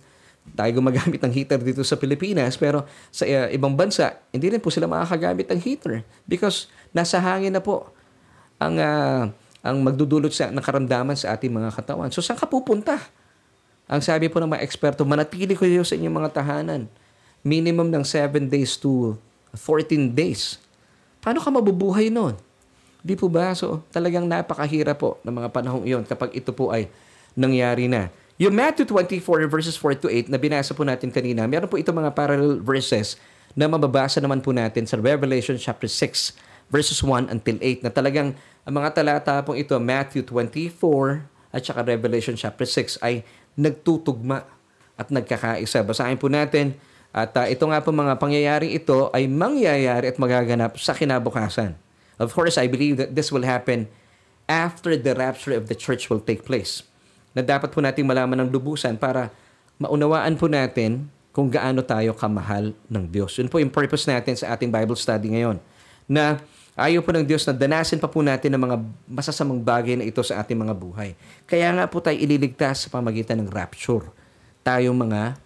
tayo gumagamit ng heater dito sa Pilipinas. Pero sa uh, ibang bansa, hindi rin po sila makakagamit ng heater. Because nasa hangin na po ang uh, ang magdudulot sa, ng sa ating mga katawan. So, saan ka pupunta? Ang sabi po ng mga eksperto, manatili kayo sa inyong mga tahanan. Minimum ng 7 days to 14 days. Paano ka mabubuhay noon? Di po ba? So, talagang napakahirap po ng mga panahong iyon kapag ito po ay nangyari na. Yung Matthew 24 verses 4 to 8 na binasa po natin kanina, meron po ito mga parallel verses na mababasa naman po natin sa Revelation chapter 6 verses 1 until 8 na talagang ang mga talata pong ito, Matthew 24 at saka Revelation chapter 6 ay nagtutugma at nagkakaisa. Basahin po natin at uh, ito nga po mga pangyayaring ito ay mangyayari at magaganap sa kinabukasan. Of course, I believe that this will happen after the rapture of the church will take place. Na dapat po nating malaman ng lubusan para maunawaan po natin kung gaano tayo kamahal ng Diyos. Yun po yung purpose natin sa ating Bible study ngayon. Na ayaw po ng Diyos na danasin pa po natin ng mga masasamang bagay na ito sa ating mga buhay. Kaya nga po tayo ililigtas sa pamagitan ng rapture. Tayong mga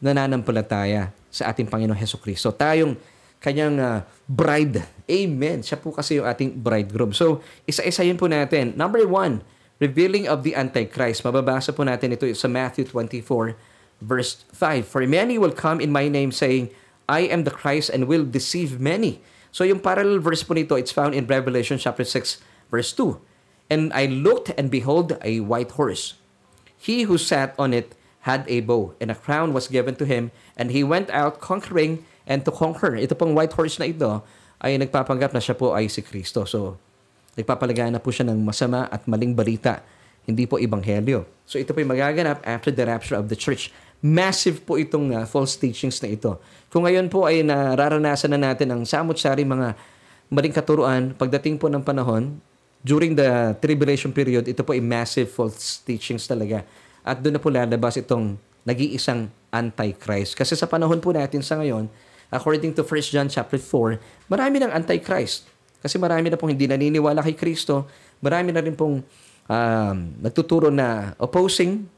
nananampalataya sa ating Panginoong Heso Kristo. Tayong kanyang uh, bride. Amen. Siya po kasi yung ating bridegroom. So, isa-isayin po natin. Number one, revealing of the Antichrist. Mababasa po natin ito sa Matthew 24, verse 5. For many will come in my name saying, I am the Christ and will deceive many. So yung parallel verse po nito, it's found in Revelation chapter 6, verse 2. And I looked and behold a white horse. He who sat on it had a bow, and a crown was given to him, and he went out conquering and to conquer. Ito pong white horse na ito ay nagpapanggap na siya po ay si Kristo. So, nagpapalagay na po siya ng masama at maling balita, hindi po ebanghelyo. So, ito po yung magaganap after the rapture of the church. Massive po itong uh, false teachings na ito. Kung ngayon po ay nararanasan na natin ang samot-sari mga maling katuruan, pagdating po ng panahon, during the tribulation period, ito po ay massive false teachings talaga. At doon na po lalabas itong nag-iisang antichrist. Kasi sa panahon po natin sa ngayon, according to 1 John chapter 4, marami ng antichrist. Kasi marami na pong hindi naniniwala kay Kristo, marami na rin pong um, nagtuturo na opposing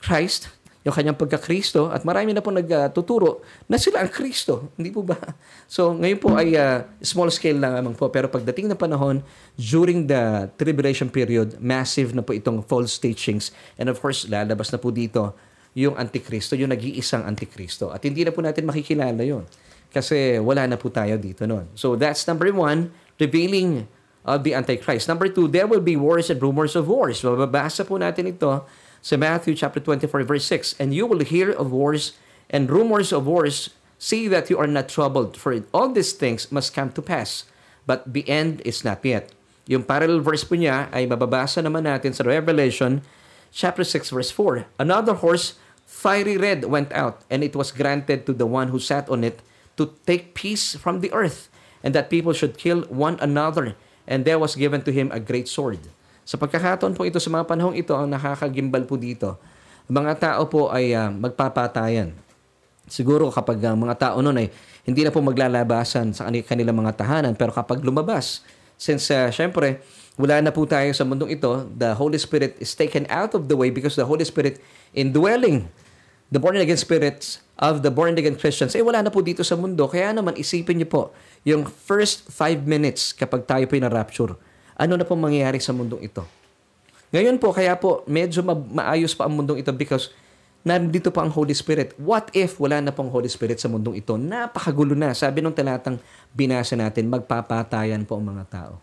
Christ, yung kanyang pagka-Kristo at marami na po nagtuturo na sila ang Kristo. Hindi po ba? So, ngayon po ay uh, small scale lang naman po. Pero pagdating ng panahon, during the tribulation period, massive na po itong false teachings. And of course, lalabas na po dito yung Antikristo, yung nag-iisang Antikristo. At hindi na po natin makikilala yon kasi wala na po tayo dito noon. So, that's number one, revealing of the Antichrist. Number two, there will be wars and rumors of wars. Mababasa po natin ito sa Matthew chapter 24 verse 6, And you will hear of wars and rumors of wars. See that you are not troubled, for all these things must come to pass, but the end is not yet. Yung parallel verse po niya ay mababasa naman natin sa Revelation chapter 6 verse 4. Another horse, fiery red, went out, and it was granted to the one who sat on it to take peace from the earth, and that people should kill one another, and there was given to him a great sword. Sa pagkakataon po ito sa mga panahong ito, ang nakakagimbal po dito, mga tao po ay uh, magpapatayan. Siguro kapag ang uh, mga tao noon ay hindi na po maglalabasan sa kanilang mga tahanan, pero kapag lumabas, since uh, syempre, wala na po tayo sa mundong ito, the Holy Spirit is taken out of the way because the Holy Spirit indwelling the born-again spirits of the born-again Christians, eh wala na po dito sa mundo. Kaya naman isipin niyo po, yung first five minutes kapag tayo po yung rapture ano na pong mangyayari sa mundong ito. Ngayon po, kaya po, medyo ma- maayos pa ang mundong ito because nandito pa ang Holy Spirit. What if wala na pong Holy Spirit sa mundong ito? Napakagulo na. Sabi nung talatang binasa natin, magpapatayan po ang mga tao.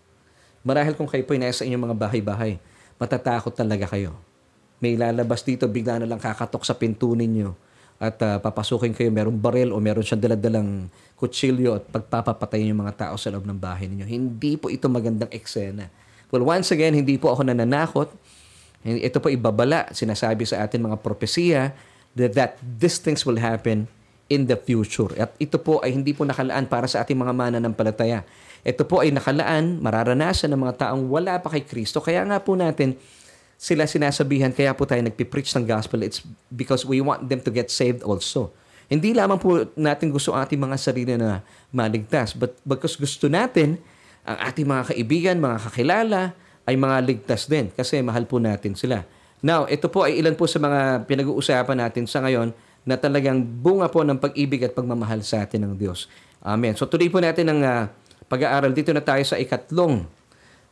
Marahil kung kayo po ay nasa inyong mga bahay-bahay, matatakot talaga kayo. May lalabas dito, bigla na lang kakatok sa pinto ninyo at uh, papasukin kayo, merong baril o meron siyang daladalang kutsilyo at pagpapapatayin yung mga tao sa loob ng bahay ninyo. Hindi po ito magandang eksena. Well, once again, hindi po ako nananakot. Ito po ibabala, sinasabi sa atin mga propesiya that, that these things will happen in the future. At ito po ay hindi po nakalaan para sa ating mga mananampalataya. Ito po ay nakalaan, mararanasan ng mga taong wala pa kay Kristo. Kaya nga po natin, sila sinasabihan, kaya po tayo nagpipreach ng gospel, it's because we want them to get saved also. Hindi lamang po natin gusto ang ating mga sarili na maligtas, but because gusto natin, ang ating mga kaibigan, mga kakilala, ay mga ligtas din kasi mahal po natin sila. Now, ito po ay ilan po sa mga pinag-uusapan natin sa ngayon na talagang bunga po ng pag-ibig at pagmamahal sa atin ng Diyos. Amen. So tuloy po natin ang uh, pag-aaral. Dito na tayo sa ikatlong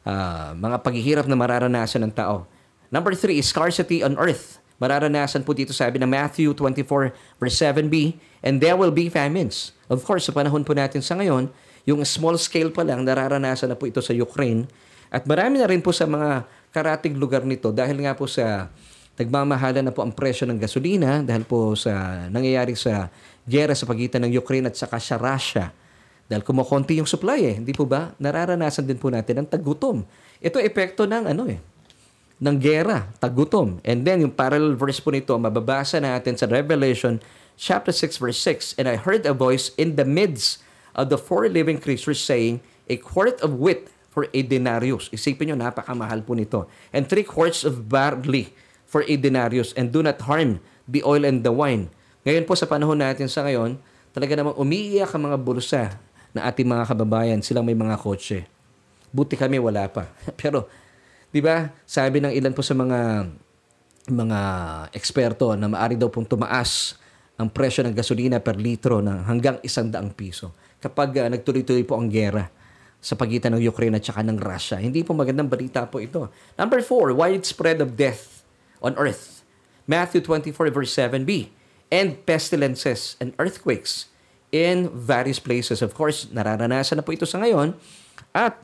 ah, mga paghihirap na mararanasan ng tao. Number three is scarcity on earth. Mararanasan po dito sabi ng Matthew 24 verse 7b, and there will be famines. Of course, sa panahon po natin sa ngayon, yung small scale pa lang, nararanasan na po ito sa Ukraine. At marami na rin po sa mga karating lugar nito dahil nga po sa nagmamahala na po ang presyo ng gasolina dahil po sa nangyayari sa gyera sa pagitan ng Ukraine at saka sa Russia. Dahil kumukonti yung supply eh, hindi po ba? Nararanasan din po natin ang tagutom. Ito epekto ng ano eh, ng gera, tagutom. And then yung parallel verse po nito, mababasa natin sa Revelation chapter 6 verse 6, And I heard a voice in the midst of the four living creatures saying, A quart of wheat for a denarius. Isipin nyo, napakamahal po nito. And three quarts of barley for a denarius. And do not harm the oil and the wine. Ngayon po sa panahon natin sa ngayon, talaga namang umiiyak ang mga bulsa na ating mga kababayan. Silang may mga kotse. Buti kami wala pa. Pero 'di ba? Sabi ng ilan po sa mga mga eksperto na maari daw pong tumaas ang presyo ng gasolina per litro ng hanggang isang daang piso kapag uh, nagtuloy-tuloy po ang gera sa pagitan ng Ukraine at saka ng Russia. Hindi po magandang balita po ito. Number four, widespread of death on earth. Matthew 24 verse 7b. And pestilences and earthquakes in various places. Of course, nararanasan na po ito sa ngayon. At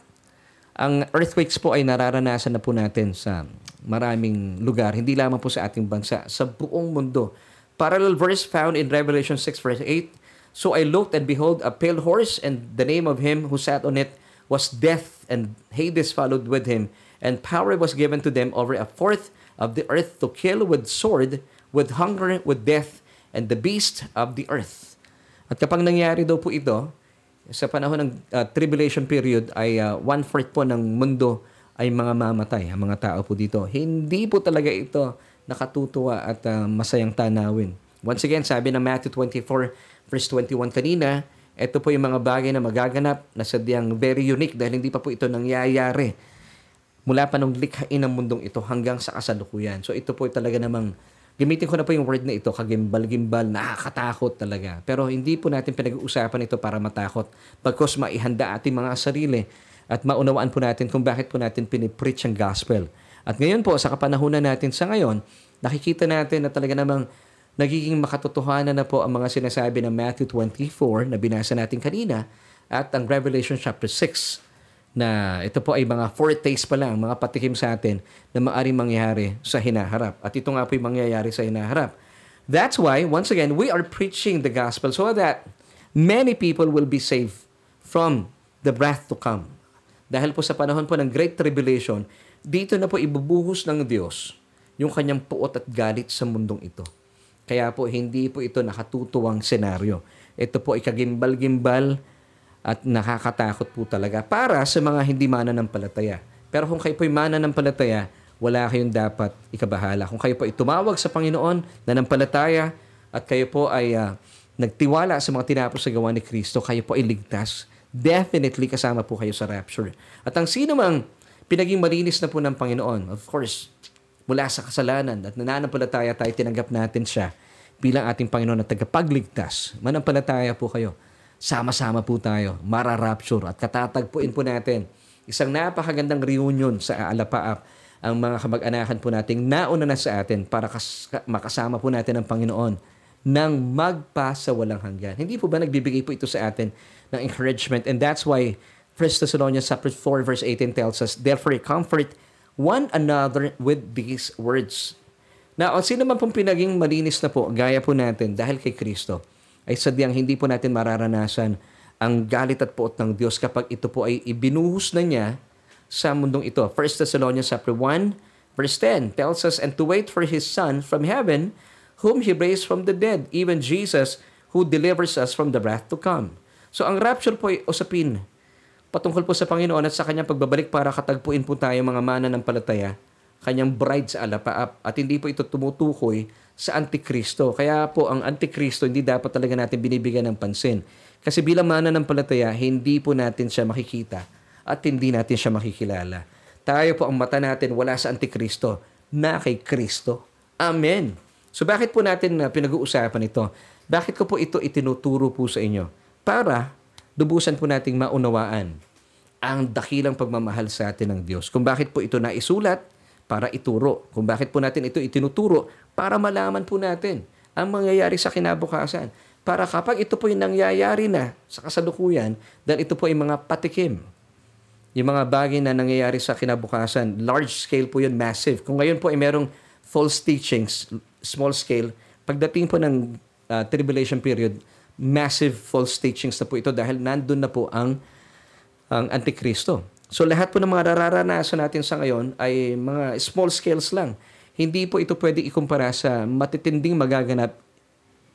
ang earthquakes po ay nararanasan na po natin sa maraming lugar, hindi lamang po sa ating bansa, sa buong mundo. Parallel verse found in Revelation 6 verse 8, So I looked and behold a pale horse, and the name of him who sat on it was Death, and Hades followed with him, and power was given to them over a fourth of the earth to kill with sword, with hunger, with death, and the beast of the earth. At kapag nangyari daw po ito, sa panahon ng uh, tribulation period ay uh, one-fourth po ng mundo ay mga mamatay, ang mga tao po dito. Hindi po talaga ito nakatutuwa at uh, masayang tanawin. Once again, sabi ng Matthew 24 verse 21 kanina, ito po yung mga bagay na magaganap na sadyang very unique dahil hindi pa po ito nangyayari mula pa nung likhain ng mundong ito hanggang sa kasalukuyan. So ito po talaga namang Gamitin ko na po yung word na ito, kagimbal-gimbal, nakakatakot talaga. Pero hindi po natin pinag-uusapan ito para matakot. Bagkos maihanda ating mga sarili at maunawaan po natin kung bakit po natin pinipreach ang gospel. At ngayon po, sa kapanahunan natin sa ngayon, nakikita natin na talaga namang nagiging makatotohanan na po ang mga sinasabi ng Matthew 24 na binasa natin kanina at ang Revelation chapter 6 na ito po ay mga foretaste pa lang, mga patikim sa atin na maaring mangyari sa hinaharap. At ito nga po yung mangyayari sa hinaharap. That's why, once again, we are preaching the gospel so that many people will be saved from the wrath to come. Dahil po sa panahon po ng Great Tribulation, dito na po ibubuhos ng Diyos yung kanyang puot at galit sa mundong ito. Kaya po hindi po ito nakatutuwang senaryo. Ito po ay kagimbal-gimbal at nakakatakot po talaga para sa mga hindi mananampalataya. Pero kung kayo po'y mananampalataya, wala kayong dapat ikabahala. Kung kayo po ay tumawag sa Panginoon, nanampalataya, at kayo po ay uh, nagtiwala sa mga tinapos sa gawa ni Kristo, kayo po ay ligtas. Definitely kasama po kayo sa rapture. At ang sino mang pinaging malinis na po ng Panginoon, of course, mula sa kasalanan at nananampalataya tayo, tinanggap natin siya bilang ating Panginoon at tagapagligtas. Manampalataya po kayo sama-sama po tayo, mararapture at katatagpuin po natin isang napakagandang reunion sa Alapaap ang mga kamag-anakan po nating nauna na sa atin para kas- makasama po natin ang Panginoon ng magpa sa walang hanggan. Hindi po ba nagbibigay po ito sa atin ng encouragement? And that's why 1 Thessalonians chapter 4 verse 18 tells us, Therefore comfort one another with these words. Now, sino man pong pinaging malinis na po, gaya po natin dahil kay Kristo, ay sadyang hindi po natin mararanasan ang galit at puot ng Diyos kapag ito po ay ibinuhos na niya sa mundong ito. 1 Thessalonians chapter 1 verse 10 tells us, And to wait for His Son from heaven, whom He raised from the dead, even Jesus, who delivers us from the wrath to come. So ang rapture po ay usapin patungkol po sa Panginoon at sa kanyang pagbabalik para katagpuin po tayo mga mana ng palataya, kanyang bride sa alapaap at hindi po ito tumutukoy sa Antikristo. Kaya po ang Antikristo hindi dapat talaga natin binibigyan ng pansin. Kasi bilang mananampalataya, hindi po natin siya makikita at hindi natin siya makikilala. Tayo po ang mata natin wala sa Antikristo na kay Kristo. Amen. So bakit po natin uh, pinag-uusapan ito? Bakit ko po ito itinuturo po sa inyo? Para dubusan po nating maunawaan ang dakilang pagmamahal sa atin ng Diyos. Kung bakit po ito naisulat para ituro. Kung bakit po natin ito itinuturo para malaman po natin ang mangyayari sa kinabukasan. Para kapag ito po yung nangyayari na sa kasalukuyan, dahil ito po ay mga patikim. Yung mga bagay na nangyayari sa kinabukasan, large scale po yun, massive. Kung ngayon po ay merong false teachings, small scale, pagdating po ng uh, tribulation period, massive false teachings na po ito dahil nandun na po ang ang Antikristo. So lahat po ng mga nararanasan natin sa ngayon ay mga small scales lang. Hindi po ito pwede ikumpara sa matitinding magaganap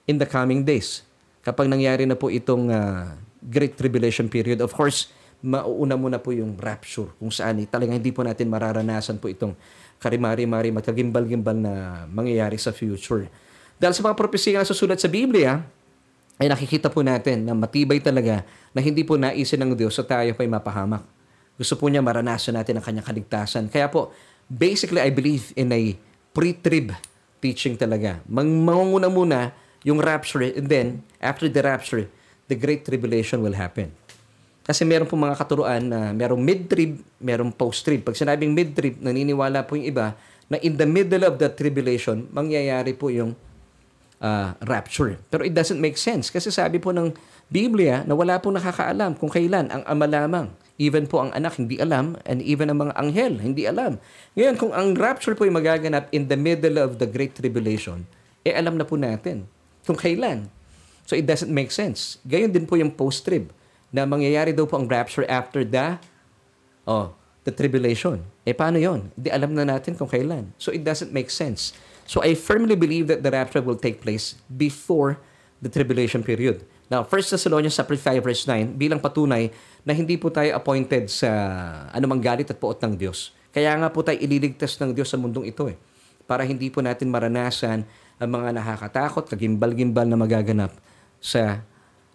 in the coming days. Kapag nangyari na po itong uh, Great Tribulation period, of course, mauuna muna po yung rapture kung saan eh, talagang hindi po natin mararanasan po itong karimari-mari matagimbal-gimbal na mangyayari sa future. Dahil sa mga propesya na susulat sa Biblia, ay nakikita po natin na matibay talaga na hindi po naisin ng Diyos sa tayo pa'y mapahamak. Gusto po niya maranasan natin ang kanyang kaligtasan. Kaya po, basically, I believe in a pre-trib teaching talaga. Mangunguna muna yung rapture and then, after the rapture, the great tribulation will happen. Kasi meron po mga katuruan na merong mid-trib, merong post-trib. Pag sinabing mid-trib, naniniwala po yung iba na in the middle of the tribulation, mangyayari po yung uh, rapture. Pero it doesn't make sense kasi sabi po ng Biblia na wala pong nakakaalam kung kailan ang ama lamang. Even po ang anak hindi alam and even ang mga anghel hindi alam. Ngayon, kung ang rapture po ay magaganap in the middle of the Great Tribulation, eh alam na po natin kung kailan. So it doesn't make sense. Gayon din po yung post-trib na mangyayari daw po ang rapture after the oh, the tribulation. Eh paano yon? Hindi alam na natin kung kailan. So it doesn't make sense. So I firmly believe that the rapture will take place before the tribulation period. Now, 1 Thessalonians chapter 5 verse 9 bilang patunay na hindi po tayo appointed sa anumang galit at puot ng Diyos. Kaya nga po tayo ililigtas ng Diyos sa mundong ito eh. Para hindi po natin maranasan ang mga nakakatakot, kagimbal-gimbal na magaganap sa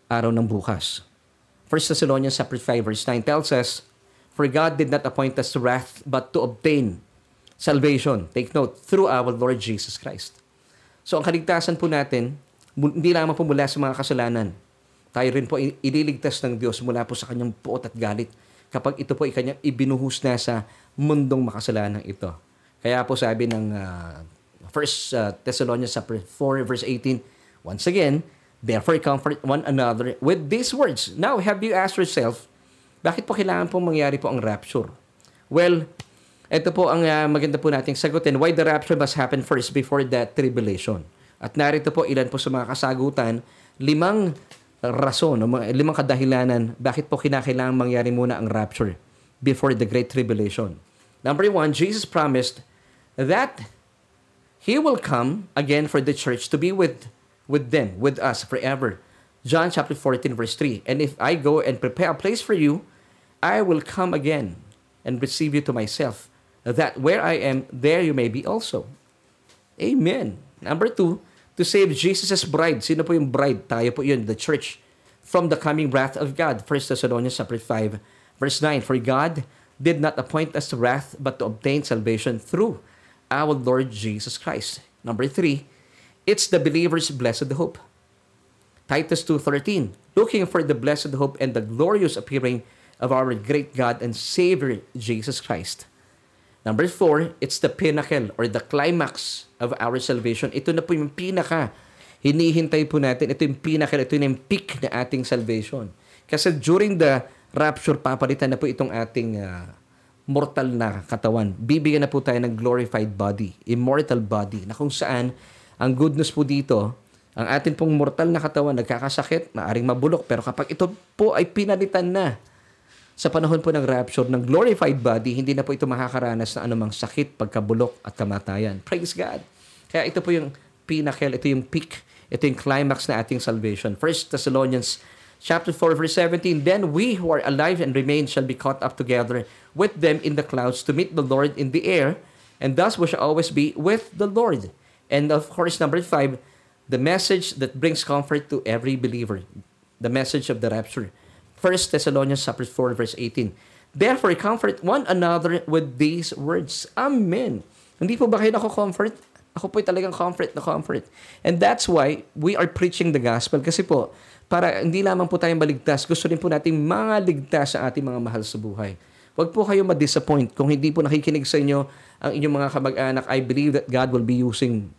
araw ng bukas. 1 Thessalonians chapter 5 verse 9 tells us, For God did not appoint us to wrath, but to obtain salvation. Take note, through our Lord Jesus Christ. So ang kaligtasan po natin, hindi lamang po mula sa mga kasalanan. Tayo rin po ililigtas ng Diyos mula po sa kanyang puot at galit kapag ito po ay kanyang ibinuhus na sa mundong makasalanan ito. Kaya po sabi ng uh, 1 uh, Thessalonians 4 verse 18, once again, Therefore, comfort one another with these words. Now, have you asked yourself, bakit po kailangan pong mangyari po ang rapture? Well, ito po ang uh, maganda po nating sagutin. Why the rapture must happen first before the tribulation? At narito po ilan po sa mga kasagutan, limang rason, o limang kadahilanan, bakit po kinakailangan mangyari muna ang rapture before the great tribulation. Number one, Jesus promised that He will come again for the church to be with, with them, with us forever. John chapter 14 verse 3, And if I go and prepare a place for you, I will come again and receive you to myself, that where I am, there you may be also. Amen. Number two, to save Jesus' bride. Sino po yung bride? Tayo po yun, the church. From the coming wrath of God. 1 Thessalonians chapter 5, verse 9. For God did not appoint us to wrath, but to obtain salvation through our Lord Jesus Christ. Number three, it's the believer's blessed hope. Titus 2.13, looking for the blessed hope and the glorious appearing of our great God and Savior, Jesus Christ. Number four, it's the pinnacle or the climax of our salvation. Ito na po yung pinaka. Hinihintay po natin. Ito yung pinnacle, ito yung peak na ating salvation. Kasi during the rapture, papalitan na po itong ating uh, mortal na katawan. Bibigyan na po tayo ng glorified body, immortal body, na kung saan ang good news po dito, ang atin pong mortal na katawan nagkakasakit, maaring mabulok, pero kapag ito po ay pinalitan na sa panahon po ng rapture ng glorified body, hindi na po ito makakaranas ng anumang sakit, pagkabulok at kamatayan. Praise God. Kaya ito po yung pinnacle, ito yung peak, ito yung climax na ating salvation. 1 Thessalonians chapter 4 verse 17, Then we who are alive and remain shall be caught up together with them in the clouds to meet the Lord in the air, and thus we shall always be with the Lord. And of course, number 5, the message that brings comfort to every believer, the message of the rapture. 1 Thessalonians chapter 4 verse 18. Therefore, comfort one another with these words. Amen. Hindi po ba kayo nako-comfort? Ako po talagang comfort na comfort. And that's why we are preaching the gospel. Kasi po, para hindi lamang po tayong maligtas, gusto rin po nating mga ligtas sa ating mga mahal sa buhay. Huwag po kayo ma-disappoint kung hindi po nakikinig sa inyo ang inyong mga kamag-anak. I believe that God will be using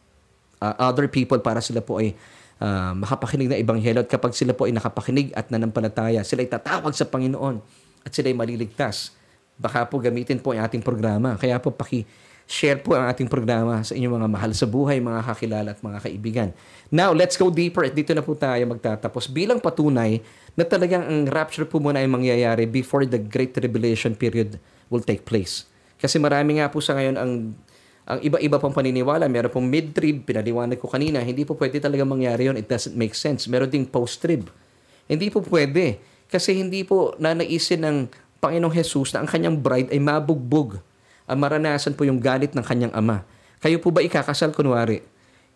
uh, other people para sila po ay uh, makapakinig na ebanghelyo at kapag sila po ay nakapakinig at nanampalataya, sila ay tatawag sa Panginoon at sila ay maliligtas. Baka po gamitin po ang ating programa. Kaya po paki share po ang ating programa sa inyong mga mahal sa buhay, mga kakilala at mga kaibigan. Now, let's go deeper at dito na po tayo magtatapos bilang patunay na talagang ang rapture po muna ay mangyayari before the Great Tribulation period will take place. Kasi marami nga po sa ngayon ang ang iba-iba pang paniniwala. Meron pong mid-trib, pinaliwanag ko kanina, hindi po pwede talaga mangyari yon It doesn't make sense. Meron ding post-trib. Hindi po pwede. Kasi hindi po nanaisin ng Panginoong Jesus na ang kanyang bride ay mabugbog ang maranasan po yung galit ng kanyang ama. Kayo po ba ikakasal kunwari?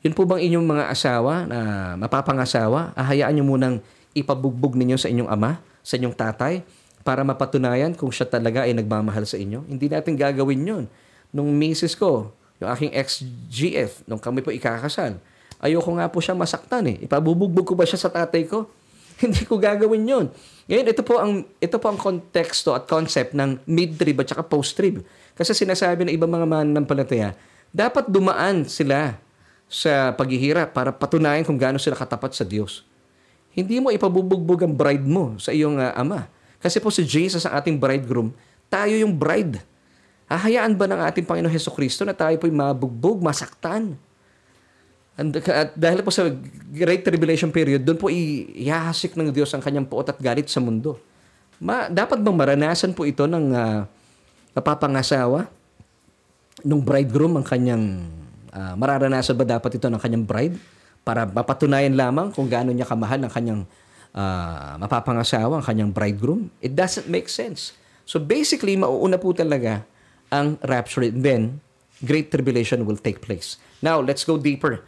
Yun po bang inyong mga asawa na mapapangasawa? Ahayaan nyo munang ipabugbog ninyo sa inyong ama, sa inyong tatay, para mapatunayan kung siya talaga ay nagmamahal sa inyo? Hindi natin gagawin yun. Nung misis ko, yung aking ex-GF, nung kami po ikakasal, ayoko nga po siya masaktan eh. Ipabubugbog ko ba siya sa tatay ko? Hindi ko gagawin yun. Ngayon, ito po ang, ito po ang konteksto at concept ng mid-trib at saka post-trib. Kasi sinasabi ng ibang mga mananampalataya, dapat dumaan sila sa paghihirap para patunayan kung gaano sila katapat sa Diyos. Hindi mo ipabubugbog ang bride mo sa iyong uh, ama. Kasi po si Jesus ang ating bridegroom, tayo yung bride. Hahayaan ba ng ating Panginoon Heso Kristo na tayo po'y mabugbog, masaktan? And, at dahil po sa Great Tribulation period, doon po ihahasik ng Diyos ang kanyang puot at galit sa mundo. Ma, dapat bang maranasan po ito ng uh, napapangasawa nung bridegroom ang kanyang uh, mararanasan ba dapat ito ng kanyang bride para mapatunayan lamang kung gaano niya kamahal ang kanyang uh, mapapangasawa, ang kanyang bridegroom? It doesn't make sense. So basically, mauuna po talaga ang rapture then great tribulation will take place. Now, let's go deeper.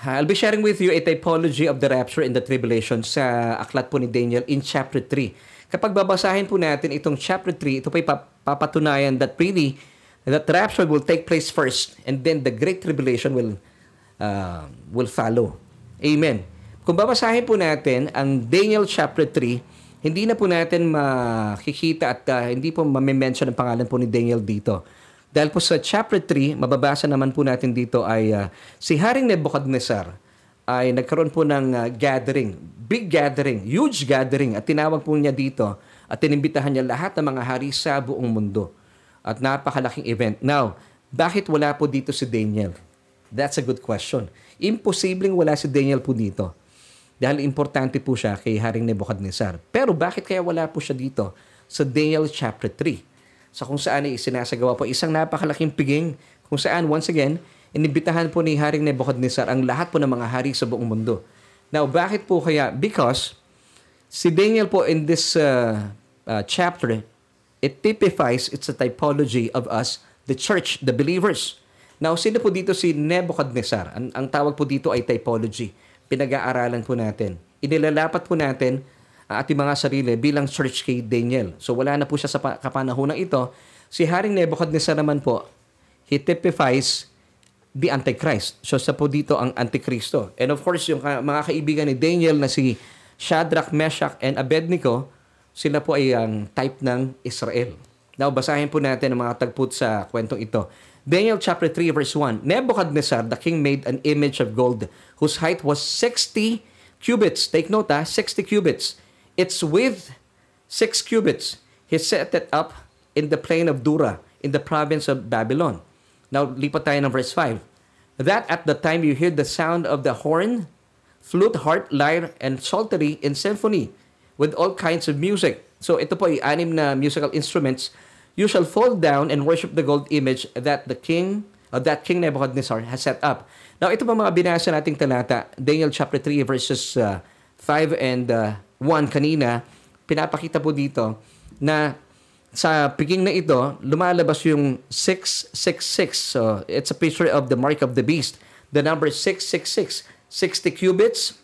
I'll be sharing with you a typology of the rapture and the tribulation sa aklat po ni Daniel in chapter 3. Kapag babasahin po natin itong chapter 3, ito po'y papatunayan that really, that rapture will take place first and then the great tribulation will uh, will follow. Amen. Kung babasahin po natin ang Daniel chapter 3, hindi na po natin makikita at uh, hindi po mamimension ang pangalan po ni Daniel dito. Dahil po sa chapter 3, mababasa naman po natin dito ay uh, si Haring Nebuchadnezzar ay nagkaroon po ng uh, gathering, big gathering, huge gathering at tinawag po niya dito at tinimbitahan niya lahat ng mga hari sa buong mundo. At napakalaking event. Now, bakit wala po dito si Daniel? That's a good question. Imposibleng wala si Daniel po dito. Dahil importante po siya kay Haring Nebuchadnezzar. Pero bakit kaya wala po siya dito sa Daniel chapter 3? Sa kung saan ay sinasagawa po isang napakalaking piging kung saan once again inibitahan po ni Haring Nebuchadnezzar ang lahat po ng mga hari sa buong mundo. Now, bakit po kaya? Because si Daniel po in this uh, uh, chapter, it typifies, it's a typology of us, the church, the believers. Now, sino po dito si Nebuchadnezzar? Ang, ang tawag po dito ay typology. Pinag-aaralan po natin. Inilalapat po natin ang ating mga sarili bilang church kay Daniel. So wala na po siya sa kapanahon ito. Si Haring Nebuchadnezzar naman po, he typifies the Antichrist. So sa po dito ang Antikristo. And of course, yung mga kaibigan ni Daniel na si Shadrach, Meshach, and Abednego, sila po ay ang type ng Israel. Now, basahin po natin ang mga tagput sa kwentong ito. Daniel chapter 3 verse 1. Nebuchadnezzar, the king made an image of gold whose height was 60 cubits. Take note ha, 60 cubits. Its width, 6 cubits. He set it up in the plain of Dura in the province of Babylon. Now, lipat tayo ng verse 5. That at the time you hear the sound of the horn, flute, harp, lyre, and psaltery in symphony with all kinds of music. So ito po ay anim na musical instruments. You shall fall down and worship the gold image that the king uh, that King Nebuchadnezzar has set up. Now ito pa mga binasa nating talata, Daniel chapter 3 verses uh, 5 and uh, 1 kanina, pinapakita po dito na sa piging na ito, lumalabas yung 666. So, it's a picture of the mark of the beast. The number 666. 60 cubits.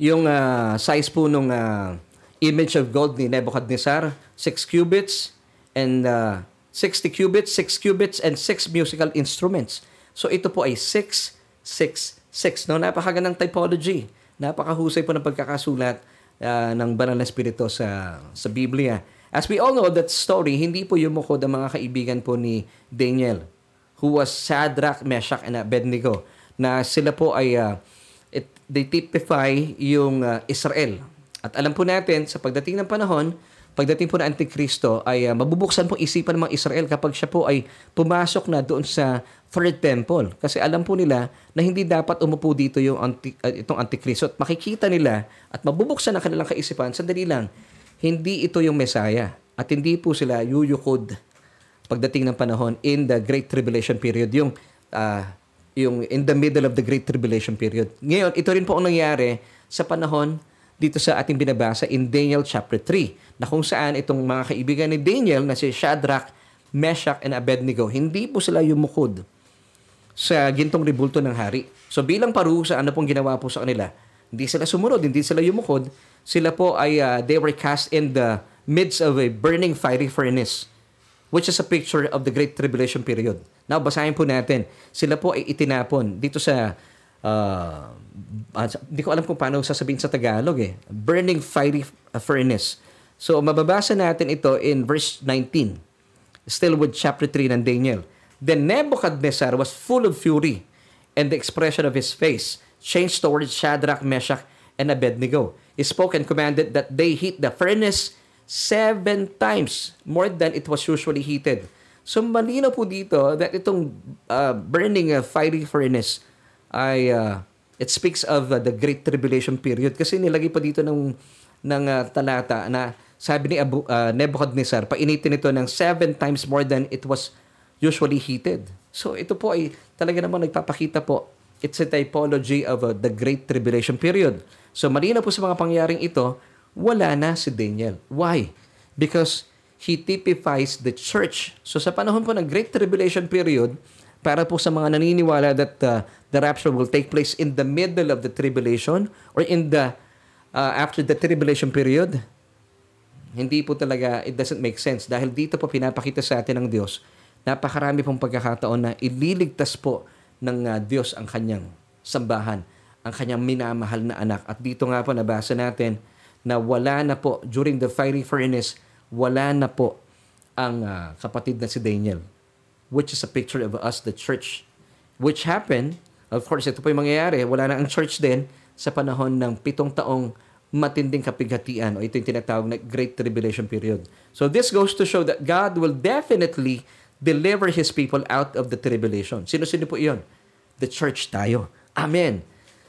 Yung uh, size po nung uh, image of gold ni Nebuchadnezzar, 6 cubits. And uh, 60 cubits, 6 cubits, and 6 musical instruments. So, ito po ay 666. No? Napakagandang typology. Napakahusay po ng pagkakasulat uh, ng banal na spirito sa sa Biblia. As we all know that story, hindi po yumukod ang mga kaibigan po ni Daniel who was Shadrach, Meshach, and Abednego na sila po ay uh, it, they typify yung uh, Israel. At alam po natin sa pagdating ng panahon, pagdating po ng Antikristo ay uh, mabubuksan po isipan ng mga Israel kapag siya po ay pumasok na doon sa third temple. Kasi alam po nila na hindi dapat umupo dito yung anti, uh, itong Antikristo. At makikita nila at mabubuksan ang kanilang kaisipan, sandali lang, hindi ito yung Messiah. At hindi po sila yuyukod pagdating ng panahon in the Great Tribulation period. Yung, uh, yung in the middle of the Great Tribulation period. Ngayon, ito rin po ang nangyari sa panahon dito sa ating binabasa in Daniel chapter 3 na kung saan itong mga kaibigan ni Daniel na si Shadrach, Meshach, and Abednego, hindi po sila yumukod sa gintong ribulto ng hari. So bilang parusa, ano pong ginawa po sa kanila? Hindi sila sumunod, hindi sila yumukod. Sila po ay, uh, they were cast in the midst of a burning fiery furnace which is a picture of the Great Tribulation period. Now, basahin po natin. Sila po ay itinapon dito sa uh, hindi ko alam kung paano sasabihin sa Tagalog eh. Burning fiery furnace. So, mababasa natin ito in verse 19. Still with chapter 3 ng Daniel. Then Nebuchadnezzar was full of fury, and the expression of his face changed towards Shadrach, Meshach, and Abednego. He spoke and commanded that they heat the furnace seven times more than it was usually heated. So malinaw po dito that itong uh, burning uh, fiery furnace ay uh, it speaks of uh, the great tribulation period kasi nilagay pa dito ng ng uh, talata na sabi ni Abu, uh, Nebuchadnezzar painitin ito ng seven times more than it was usually heated. So ito po ay talaga namang nagpapakita po it's a typology of uh, the great tribulation period. So malinaw po sa mga pangyaring ito, wala na si Daniel. Why? Because he typifies the church. So sa panahon po ng great tribulation period, para po sa mga naniniwala that uh, the rapture will take place in the middle of the tribulation or in the uh, after the tribulation period, hindi po talaga, it doesn't make sense. Dahil dito po pinapakita sa atin ng Diyos, napakarami pong pagkakataon na ililigtas po ng uh, Diyos ang kanyang sambahan, ang kanyang minamahal na anak. At dito nga po nabasa natin na wala na po, during the fiery furnace, wala na po ang uh, kapatid na si Daniel which is a picture of us, the church, which happened, of course, ito po yung mangyayari, wala na ang church din sa panahon ng pitong taong matinding kapighatian o ito yung tinatawag na Great Tribulation period. So this goes to show that God will definitely deliver His people out of the tribulation. Sino-sino po iyon? The church tayo. Amen.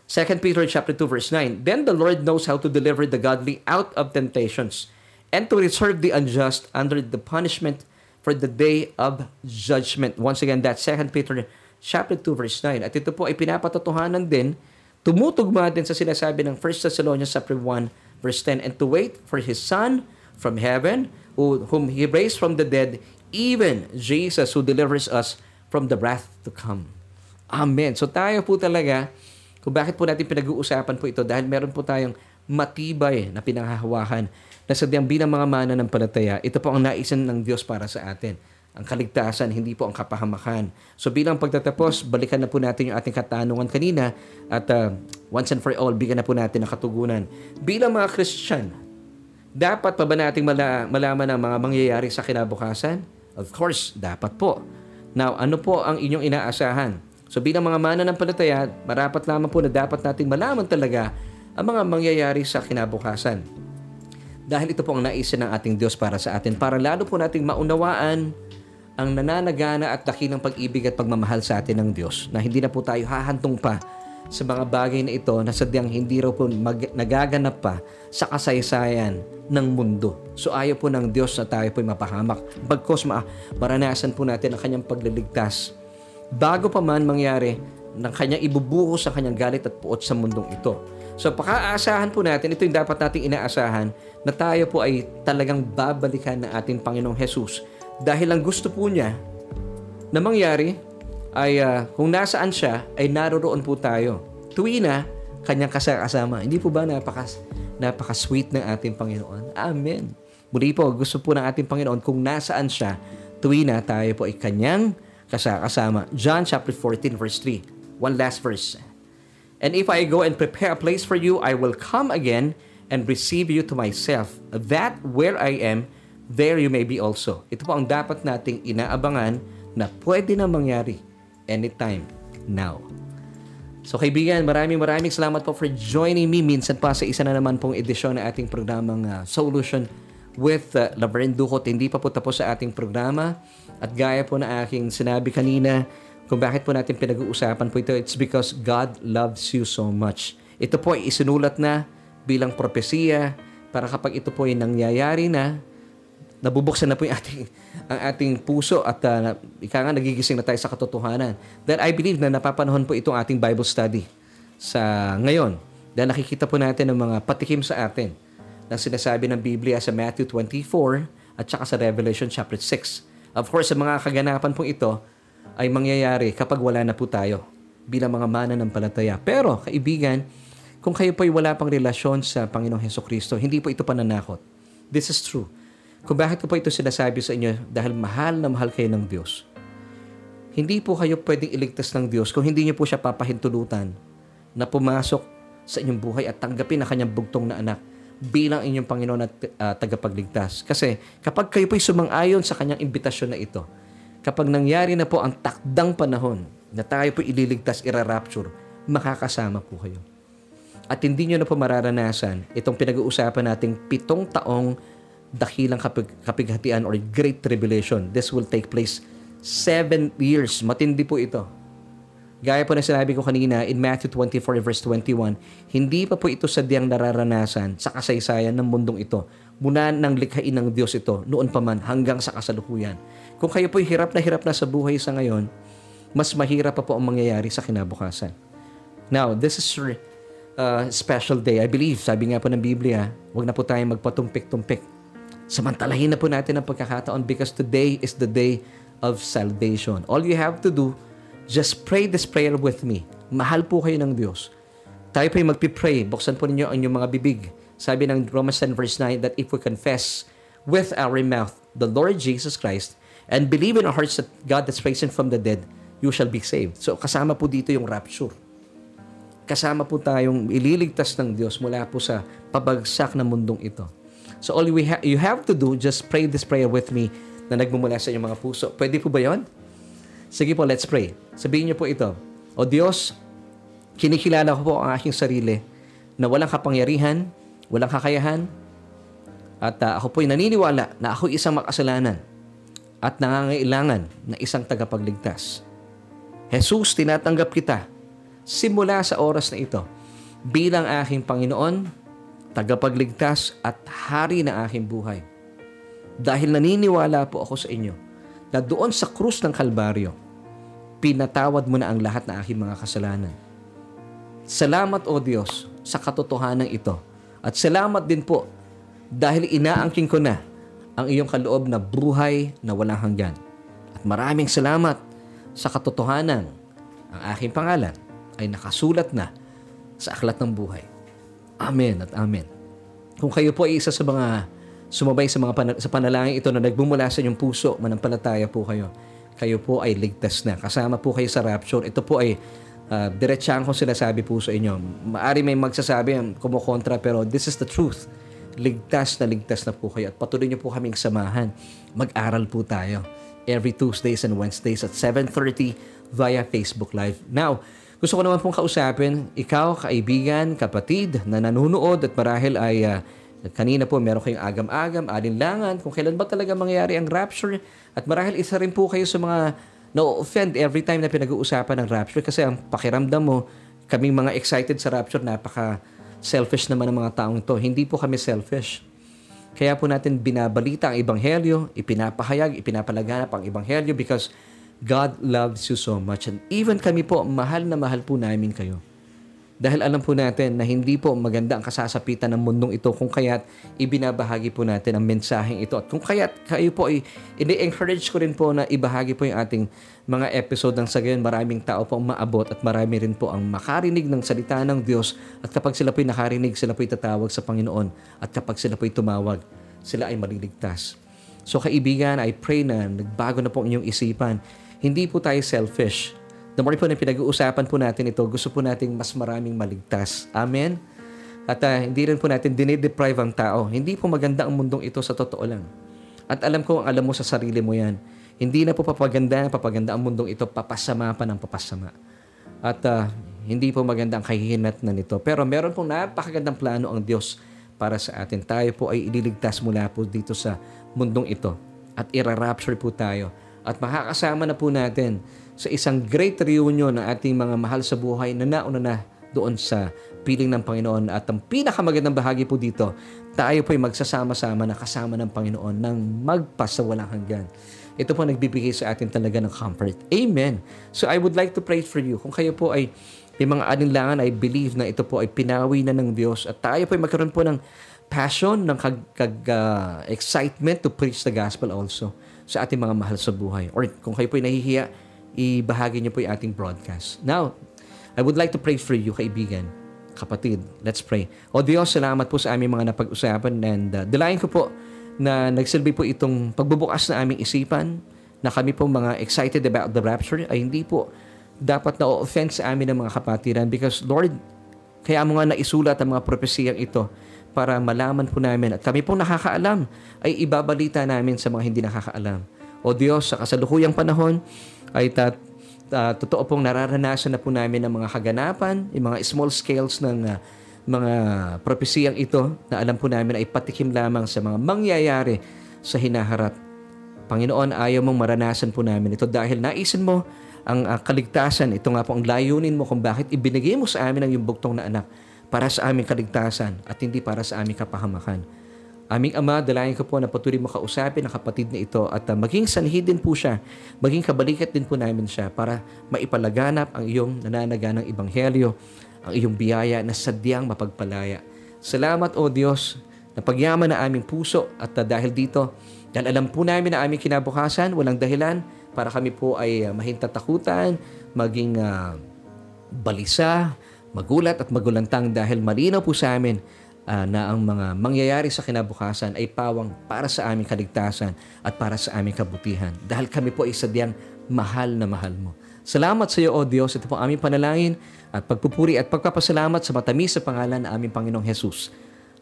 2 Peter chapter 2 verse 9. Then the Lord knows how to deliver the godly out of temptations and to reserve the unjust under the punishment for the day of judgment. Once again, that's 2 Peter chapter 2 verse 9. At ito po ay pinapatotohanan din, tumutugma din sa sinasabi ng 1 Thessalonians chapter 1 verse 10, and to wait for His Son from heaven, who, whom He raised from the dead, even Jesus who delivers us from the wrath to come. Amen. So tayo po talaga, kung bakit po natin pinag-uusapan po ito, dahil meron po tayong matibay na pinanghahawakan na sadyang bilang mga mana ng palataya, ito po ang naisan ng Diyos para sa atin. Ang kaligtasan, hindi po ang kapahamakan. So bilang pagtatapos, balikan na po natin yung ating katanungan kanina at uh, once and for all, bigyan na po natin ng katugunan. Bilang mga Christian, dapat pa ba nating mala- malaman ang mga mangyayari sa kinabukasan? Of course, dapat po. Now, ano po ang inyong inaasahan? So bilang mga mana ng palataya, marapat lamang po na dapat nating malaman talaga ang mga mangyayari sa kinabukasan. Dahil ito po ang naisin ng ating Diyos para sa atin, para lalo po nating maunawaan ang nananagana at dakilang pag-ibig at pagmamahal sa atin ng Diyos na hindi na po tayo hahantong pa sa mga bagay na ito na sadyang hindi raw po mag- nagaganap pa sa kasaysayan ng mundo. So ayaw po ng Diyos na tayo po'y mapahamak. Bagkos ma- maranasan po natin ang kanyang pagliligtas. Bago pa man mangyari, ng kanyang ibubuhos sa kanyang galit at puot sa mundong ito. So pakaasahan po natin, ito yung dapat nating inaasahan, na tayo po ay talagang babalikan ng ating Panginoong Jesus. Dahil ang gusto po niya na mangyari ay uh, kung nasaan siya, ay naroroon po tayo. Tuwi na, kanyang kasama. Hindi po ba napakas, napaka-sweet ng ating Panginoon? Amen. Muli po, gusto po ng ating Panginoon kung nasaan siya, tuwi na tayo po ay kanyang kasama. John chapter 14 verse 3. One last verse. And if I go and prepare a place for you, I will come again and receive you to myself, that where I am, there you may be also. Ito po ang dapat nating inaabangan na pwede na mangyari anytime now. So kaibigan, maraming maraming salamat po for joining me minsan pa sa isa na naman pong edisyon ng ating programang uh, Solution with uh, Laverne Ducot. Hindi pa po tapos sa ating programa at gaya po na aking sinabi kanina, kung bakit po natin pinag-uusapan po ito, it's because God loves you so much. Ito po ay isinulat na bilang propesiya para kapag ito po ay nangyayari na, nabubuksan na po yung ating, ang ating puso at uh, ika nga nagigising na tayo sa katotohanan. Then I believe na napapanahon po itong ating Bible study sa ngayon. Dahil nakikita po natin ang mga patikim sa atin na sinasabi ng Biblia sa Matthew 24 at saka sa Revelation chapter 6. Of course, sa mga kaganapan po ito ay mangyayari kapag wala na po tayo bilang mga mana ng palataya. Pero, kaibigan, kung kayo po ay wala pang relasyon sa Panginoong Heso Kristo, hindi po ito pananakot. This is true. Kung bakit ko po ito sinasabi sa inyo, dahil mahal na mahal kayo ng Diyos. Hindi po kayo pwedeng iligtas ng Diyos kung hindi niyo po siya papahintulutan na pumasok sa inyong buhay at tanggapin ang kanyang bugtong na anak bilang inyong Panginoon at uh, tagapagligtas. Kasi kapag kayo po ay sumang-ayon sa kanyang imbitasyon na ito, kapag nangyari na po ang takdang panahon na tayo po ililigtas, ira-rapture, makakasama po kayo. At hindi nyo na po mararanasan itong pinag-uusapan nating pitong taong dakilang kapig- kapighatian or great tribulation. This will take place seven years. Matindi po ito. Gaya po na sinabi ko kanina in Matthew 24 verse 21, hindi pa po ito sadyang nararanasan sa kasaysayan ng mundong ito. Muna nang likhain ng Diyos ito, noon pa man hanggang sa kasalukuyan. Kung kayo po'y hirap na hirap na sa buhay sa ngayon, mas mahirap pa po ang mangyayari sa kinabukasan. Now, this is uh, special day. I believe, sabi nga po ng Biblia, huwag na po tayong magpatumpik-tumpik Samantalahin na po natin ang pagkakataon because today is the day of salvation. All you have to do, just pray this prayer with me. Mahal po kayo ng Diyos. Tayo po yung magpipray. Buksan po ninyo ang inyong mga bibig. Sabi ng Romans 10 verse 9 that if we confess with our mouth the Lord Jesus Christ and believe in our hearts that God has raised him from the dead, you shall be saved. So kasama po dito yung rapture. Kasama po tayong ililigtas ng Diyos mula po sa pabagsak na mundong ito. So all we ha- you have to do, just pray this prayer with me na nagmumula sa inyong mga puso. Pwede po ba yon? Sige po, let's pray. Sabihin niyo po ito. O Diyos, kinikilala ko po ang aking sarili na walang kapangyarihan, walang kakayahan, at uh, ako po'y naniniwala na ako isang makasalanan at nangangailangan na isang tagapagligtas. Jesus, tinatanggap kita simula sa oras na ito bilang aking Panginoon tagapagligtas at hari ng aking buhay. Dahil naniniwala po ako sa inyo na doon sa krus ng Kalbaryo, pinatawad mo na ang lahat ng aking mga kasalanan. Salamat o Diyos sa katotohanan ito. At salamat din po dahil inaangking ko na ang iyong kaloob na buhay na walang hanggan. At maraming salamat sa katotohanan ang aking pangalan ay nakasulat na sa aklat ng buhay. Amen at amen. Kung kayo po ay isa sa mga sumabay sa mga panal- sa panalangin ito na nagbumula sa inyong puso, manampalataya po kayo. Kayo po ay ligtas na. Kasama po kayo sa rapture. Ito po ay uh, diretsyan kong sinasabi po sa inyo. Maari may magsasabi, kumukontra, pero this is the truth. Ligtas na ligtas na po kayo. At patuloy niyo po kaming samahan. Mag-aral po tayo every Tuesdays and Wednesdays at 7.30 via Facebook Live. Now, gusto ko naman pong kausapin, ikaw, kaibigan, kapatid na nanonood at marahil ay uh, kanina po meron kayong agam-agam, alinlangan, kung kailan ba talaga mangyayari ang rapture at marahil isa rin po kayo sa mga na-offend every time na pinag-uusapan ng rapture kasi ang pakiramdam mo, kaming mga excited sa rapture, napaka selfish naman ng mga taong to. Hindi po kami selfish. Kaya po natin binabalita ang Ebanghelyo, ipinapahayag, ipinapalaganap ang Ebanghelyo because God loves you so much. And even kami po, mahal na mahal po namin kayo. Dahil alam po natin na hindi po maganda ang kasasapitan ng mundong ito kung kaya't ibinabahagi po natin ang mensaheng ito. At kung kaya't kayo po ini-encourage ko rin po na ibahagi po yung ating mga episode ng sa gayon. Maraming tao po ang maabot at marami rin po ang makarinig ng salita ng Diyos. At kapag sila po'y nakarinig, sila po'y tatawag sa Panginoon. At kapag sila po'y tumawag, sila ay maliligtas. So kaibigan, I pray na nagbago na po ang inyong isipan hindi po tayo selfish. the more po na pinag-uusapan po natin ito, gusto po nating mas maraming maligtas. Amen? At uh, hindi rin po natin dinideprive ang tao. Hindi po maganda ang mundong ito sa totoo lang. At alam ko, alam mo sa sarili mo yan. Hindi na po papaganda, papaganda ang mundong ito, papasama pa ng papasama. At uh, hindi po maganda ang kahihinat na nito. Pero meron pong napakagandang plano ang Diyos para sa atin. Tayo po ay ililigtas mula po dito sa mundong ito. At ira-rapture po tayo. At makakasama na po natin sa isang great reunion ng ating mga mahal sa buhay na nauna na doon sa piling ng Panginoon. At ang pinakamagandang bahagi po dito, tayo po ay magsasama-sama na kasama ng Panginoon ng magpasawalang hanggan. Ito po nagbibigay sa atin talaga ng comfort. Amen. So I would like to pray for you. Kung kayo po ay may mga aninlangan, I believe na ito po ay pinawi na ng Diyos at tayo po ay magkaroon po ng passion, ng kag, kag uh, excitement to preach the gospel also sa ating mga mahal sa buhay. Or kung kayo po ay nahihiya, ibahagi niyo po yung ating broadcast. Now, I would like to pray for you, kaibigan, kapatid. Let's pray. O Diyos, salamat po sa aming mga napag-usapan and uh, dalayan ko po na nagsilbi po itong pagbubukas na aming isipan na kami po mga excited about the rapture ay hindi po dapat na offend sa amin ng mga kapatiran because Lord, kaya mo nga naisulat ang mga propesiyang ito para malaman po namin at kami po nakakaalam ay ibabalita namin sa mga hindi nakakaalam. O Diyos, sa kasalukuyang panahon ay tat uh, totoo pong nararanasan na po namin ang mga kaganapan, yung mga small scales ng uh, mga propesiyang ito na alam po namin ay patikim lamang sa mga mangyayari sa hinaharap. Panginoon, ayaw mong maranasan po namin ito dahil naisin mo ang uh, kaligtasan. Ito nga po ang layunin mo kung bakit ibinigay mo sa amin ang iyong buktong na anak para sa aming kaligtasan at hindi para sa aming kapahamakan. Aming Ama, dalayan ko po na patuloy mo kausapin ang kapatid na ito at uh, maging sanhi din po siya, maging kabalikat din po namin siya para maipalaganap ang iyong nananaganang ebanghelyo, ang iyong biyaya na sadyang mapagpalaya. Salamat o Diyos na pagyaman na aming puso at uh, dahil dito, dahil alam po namin na aming kinabukasan, walang dahilan para kami po ay uh, mahintatakutan, maging uh, balisa, magulat at magulantang dahil malinaw po sa amin uh, na ang mga mangyayari sa kinabukasan ay pawang para sa aming kaligtasan at para sa aming kabutihan. Dahil kami po ay sadyang mahal na mahal mo. Salamat sa iyo, O Diyos. Ito po aming panalangin at pagpupuri at pagpapasalamat sa matamis sa pangalan ng aming Panginoong Jesus.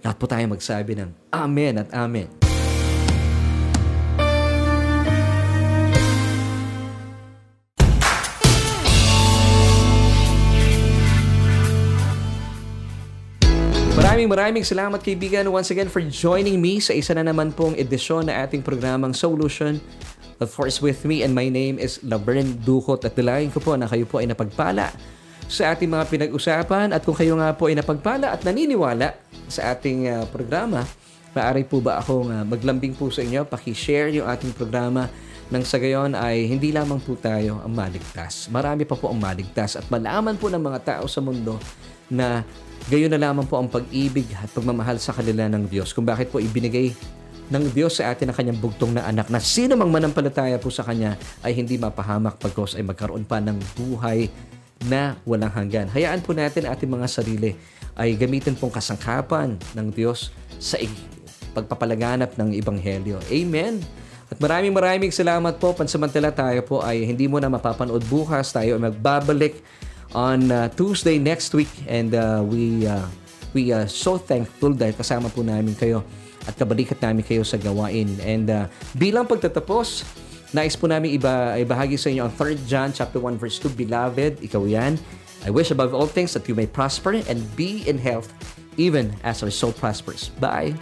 Lahat po tayo magsabi ng Amen at Amen. Maraming maraming salamat kaibigan once again for joining me sa isa na naman pong edisyon na ating programang Solution. Of course, with me and my name is Laverne Ducot at dalayan ko po na kayo po ay napagpala sa ating mga pinag-usapan at kung kayo nga po ay napagpala at naniniwala sa ating uh, programa, maaari po ba akong uh, maglambing po sa inyo, paki-share yung ating programa nang sa gayon ay hindi lamang po tayo ang maligtas. Marami pa po ang maligtas at malaman po ng mga tao sa mundo na Gayon na lamang po ang pag-ibig at pagmamahal sa kanila ng Diyos. Kung bakit po ibinigay ng Diyos sa atin ang kanyang bugtong na anak na sino mang manampalataya po sa kanya ay hindi mapahamak pagkos ay magkaroon pa ng buhay na walang hanggan. Hayaan po natin ating mga sarili ay gamitin pong kasangkapan ng Diyos sa pagpapalaganap ng Ebanghelyo. Amen! At maraming maraming salamat po. Pansamantala tayo po ay hindi mo na mapapanood bukas. Tayo ay magbabalik on uh, Tuesday next week and uh, we uh, we are so thankful dahil kasama po namin kayo at kabalikat namin kayo sa gawain. And uh, bilang pagtatapos, nais po namin iba, ibahagi sa inyo ang 3 John chapter 1 verse 2, Beloved, ikaw yan. I wish above all things that you may prosper and be in health even as our soul prospers. Bye!